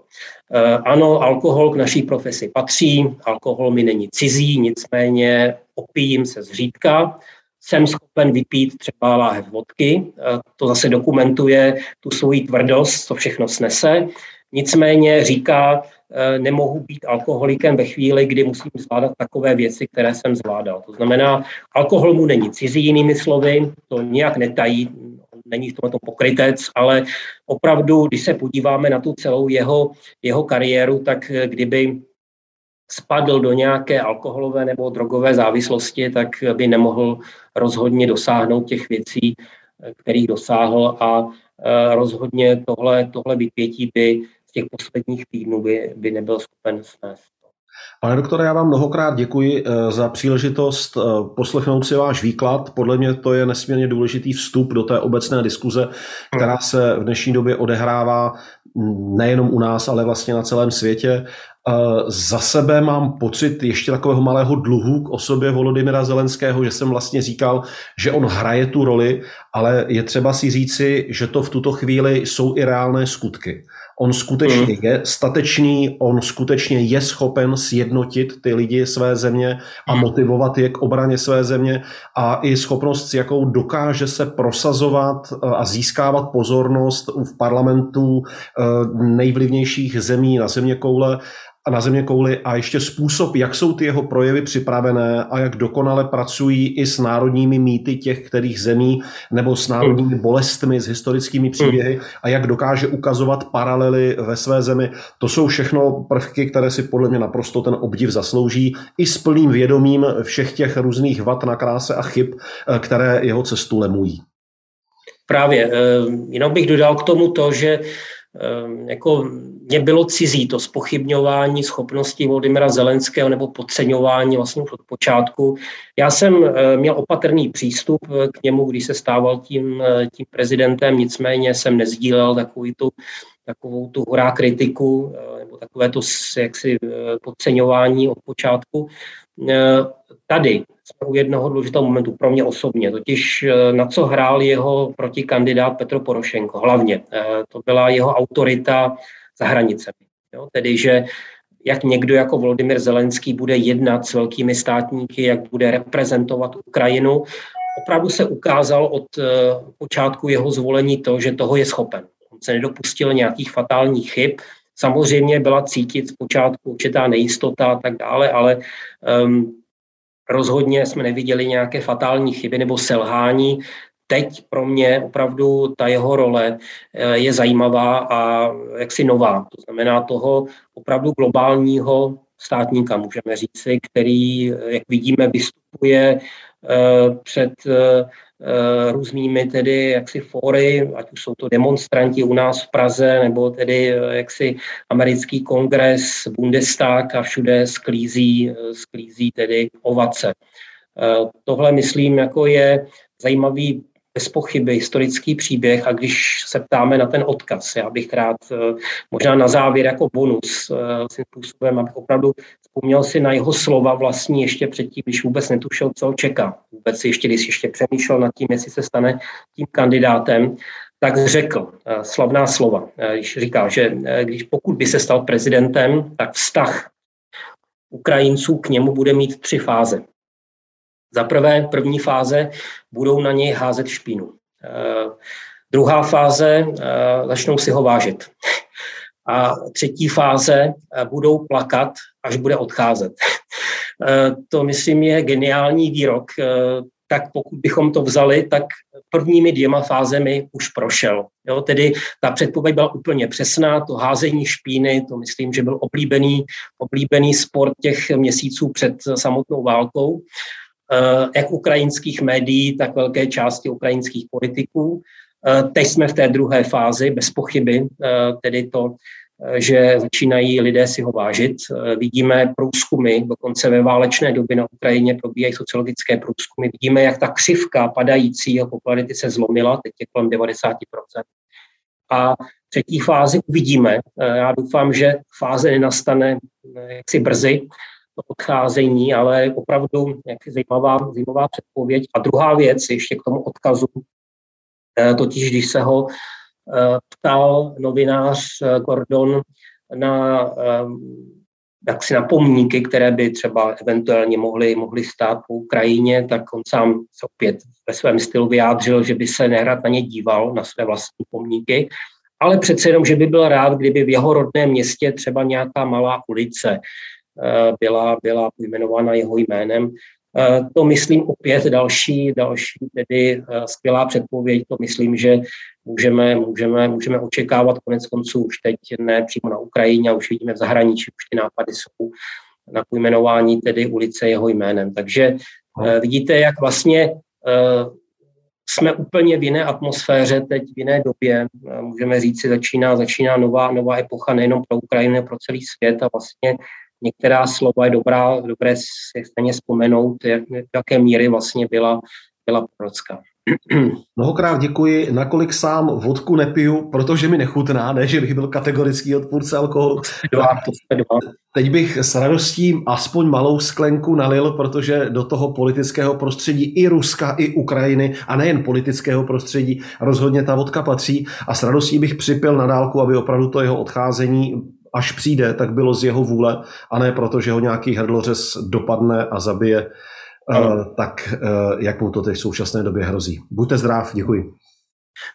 Speaker 2: Eh, ano, alkohol k naší profesi patří, alkohol mi není cizí, nicméně opijím se zřídka, jsem schopen vypít třeba láhev vodky, eh, to zase dokumentuje tu svoji tvrdost, co všechno snese. Nicméně říká, eh, nemohu být alkoholikem ve chvíli, kdy musím zvládat takové věci, které jsem zvládal. To znamená, alkohol mu není cizí, jinými slovy, to nějak netají, není v tomto pokrytec, ale opravdu, když se podíváme na tu celou jeho, jeho kariéru, tak kdyby spadl do nějaké alkoholové nebo drogové závislosti, tak by nemohl rozhodně dosáhnout těch věcí, kterých dosáhl a e, rozhodně tohle, tohle vypětí by z těch posledních týdnů by, by nebyl schopen snést.
Speaker 1: Pane doktore, já vám mnohokrát děkuji eh, za příležitost eh, poslechnout si váš výklad. Podle mě to je nesmírně důležitý vstup do té obecné diskuze, která se v dnešní době odehrává nejenom u nás, ale vlastně na celém světě. Eh, za sebe mám pocit ještě takového malého dluhu k osobě Volodymyra Zelenského, že jsem vlastně říkal, že on hraje tu roli, ale je třeba si říci, že to v tuto chvíli jsou i reálné skutky. On skutečně mm. je statečný, on skutečně je schopen sjednotit ty lidi své země a mm. motivovat je k obraně své země a i schopnost, s jakou dokáže se prosazovat eh, a získávat pozornost v parlamentu eh, nejvlivnějších zemí na země koule na země kouli a ještě způsob, jak jsou ty jeho projevy připravené a jak dokonale pracují i s národními mýty těch kterých zemí nebo s národními bolestmi, s historickými příběhy a jak dokáže ukazovat paralely ve své zemi. To jsou všechno prvky, které si podle mě naprosto ten obdiv zaslouží i s plným vědomím všech těch různých vat na kráse a chyb, eh, které jeho cestu lemují.
Speaker 2: Právě. Eh, jenom bych dodal k tomu to, že jako mě bylo cizí to spochybňování schopností Volodymyra Zelenského nebo podceňování vlastně od počátku. Já jsem eh, měl opatrný přístup eh, k němu, když se stával tím, eh, tím prezidentem, nicméně jsem nezdílel takovou tu, takovou tu hurá kritiku nebo takové to jaksi podceňování od počátku. Tady u jednoho důležitého momentu pro mě osobně, totiž eh, na co hrál jeho protikandidát Petro Porošenko. Hlavně eh, to byla jeho autorita za hranicemi. Jo? Tedy, že jak někdo jako Volodymyr Zelenský bude jednat s velkými státníky, jak bude reprezentovat Ukrajinu. Opravdu se ukázal od eh, počátku jeho zvolení to, že toho je schopen. On se nedopustil nějakých fatálních chyb. Samozřejmě byla cítit zpočátku určitá nejistota a tak dále, ale um, rozhodně jsme neviděli nějaké fatální chyby nebo selhání. Teď pro mě opravdu ta jeho role eh, je zajímavá a jaksi nová. To znamená toho opravdu globálního státníka, můžeme říci, který, jak vidíme, vystupuje před Eh, různými tedy jaksi fóry, ať už jsou to demonstranti u nás v Praze, nebo tedy eh, jaksi americký kongres, Bundestag a všude sklízí, eh, sklízí tedy ovace. Tohle, myslím, jako je zajímavý bez pochyby historický příběh a když se ptáme na ten odkaz, já bych rád možná na závěr jako bonus svým způsobem, abych opravdu vzpomněl si na jeho slova vlastní ještě předtím, když vůbec netušil, co ho čeká. Vůbec ještě, když ještě přemýšlel nad tím, jestli se stane tím kandidátem, tak řekl eh, slavná slova, eh, když říkal, že eh, když pokud by se stal prezidentem, tak vztah Ukrajinců k němu bude mít tři fáze. Za prvé, první fáze budou na něj házet špínu. Druhá fáze začnou si ho vážit. A třetí fáze budou plakat až bude odcházet. To, myslím, je geniální výrok. Tak pokud bychom to vzali, tak prvními dvěma fázemi už prošel. Jo, tedy ta předpověď byla úplně přesná, to házení špíny, to myslím, že byl oblíbený, oblíbený sport těch měsíců před samotnou válkou, jak ukrajinských médií, tak velké části ukrajinských politiků. Teď jsme v té druhé fázi, bez pochyby, tedy to že začínají lidé si ho vážit. Vidíme průzkumy, dokonce ve válečné době na Ukrajině probíhají sociologické průzkumy. Vidíme, jak ta křivka padající popularity se zlomila, teď je kolem 90%. A třetí fázi uvidíme. Já doufám, že fáze nenastane jaksi brzy, odcházení, ale opravdu jak zajímavá, zajímavá předpověď. A druhá věc, ještě k tomu odkazu, eh, totiž když se ho Eh, ptal novinář eh, Gordon na eh, jaksi na pomníky, které by třeba eventuálně mohly, mohly stát po Ukrajině, tak on sám se opět ve svém stylu vyjádřil, že by se nehrad na ně díval, na své vlastní pomníky, ale přece jenom, že by byl rád, kdyby v jeho rodném městě třeba nějaká malá ulice byla, byla pojmenována jeho jménem. Eh, to myslím opět další, další tedy eh, skvělá předpověď. To myslím, že můžeme, můžeme, můžeme očekávat konec konců už teď ne přímo na Ukrajině, už vidíme v zahraničí, už ty nápady jsou na pojmenování tedy ulice jeho jménem. Takže vidíte, jak vlastně jsme úplně v jiné atmosféře, teď v jiné době. Můžeme říct si, začíná, začíná nová, nová epocha nejenom pro Ukrajinu, pro celý svět a vlastně některá slova je dobrá, dobré si stejně vzpomenout, jak, jaké míry vlastně byla, byla prorocká.
Speaker 1: Mnohokrát děkuji, nakolik sám vodku nepiju, protože mi nechutná, ne, že bych byl kategorický odpůrce alkoholu.
Speaker 2: Dva, to dva.
Speaker 1: Teď bych s radostí aspoň malou sklenku nalil, protože do toho politického prostředí i Ruska, i Ukrajiny, a nejen politického prostředí, rozhodně ta vodka patří. A s radostí bych připil na dálku, aby opravdu to jeho odcházení až přijde, tak bylo z jeho vůle a ne proto, že ho nějaký hrdlořez dopadne a zabije, ano. tak eh, jak mu to teď v současné době hrozí. Buďte zdrav, děkuji.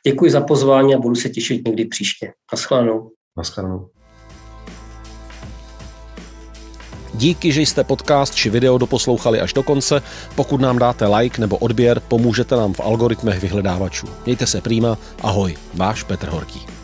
Speaker 2: Děkuji za pozvání a budu se těšit někdy příště. Naschledanou.
Speaker 1: Naschledanou. Díky, že jste podcast či video doposlouchali až do konce. Pokud nám dáte like nebo odběr, pomůžete nám v algoritmech vyhledávačů. Mějte se prýma, ahoj, váš Petr Horký.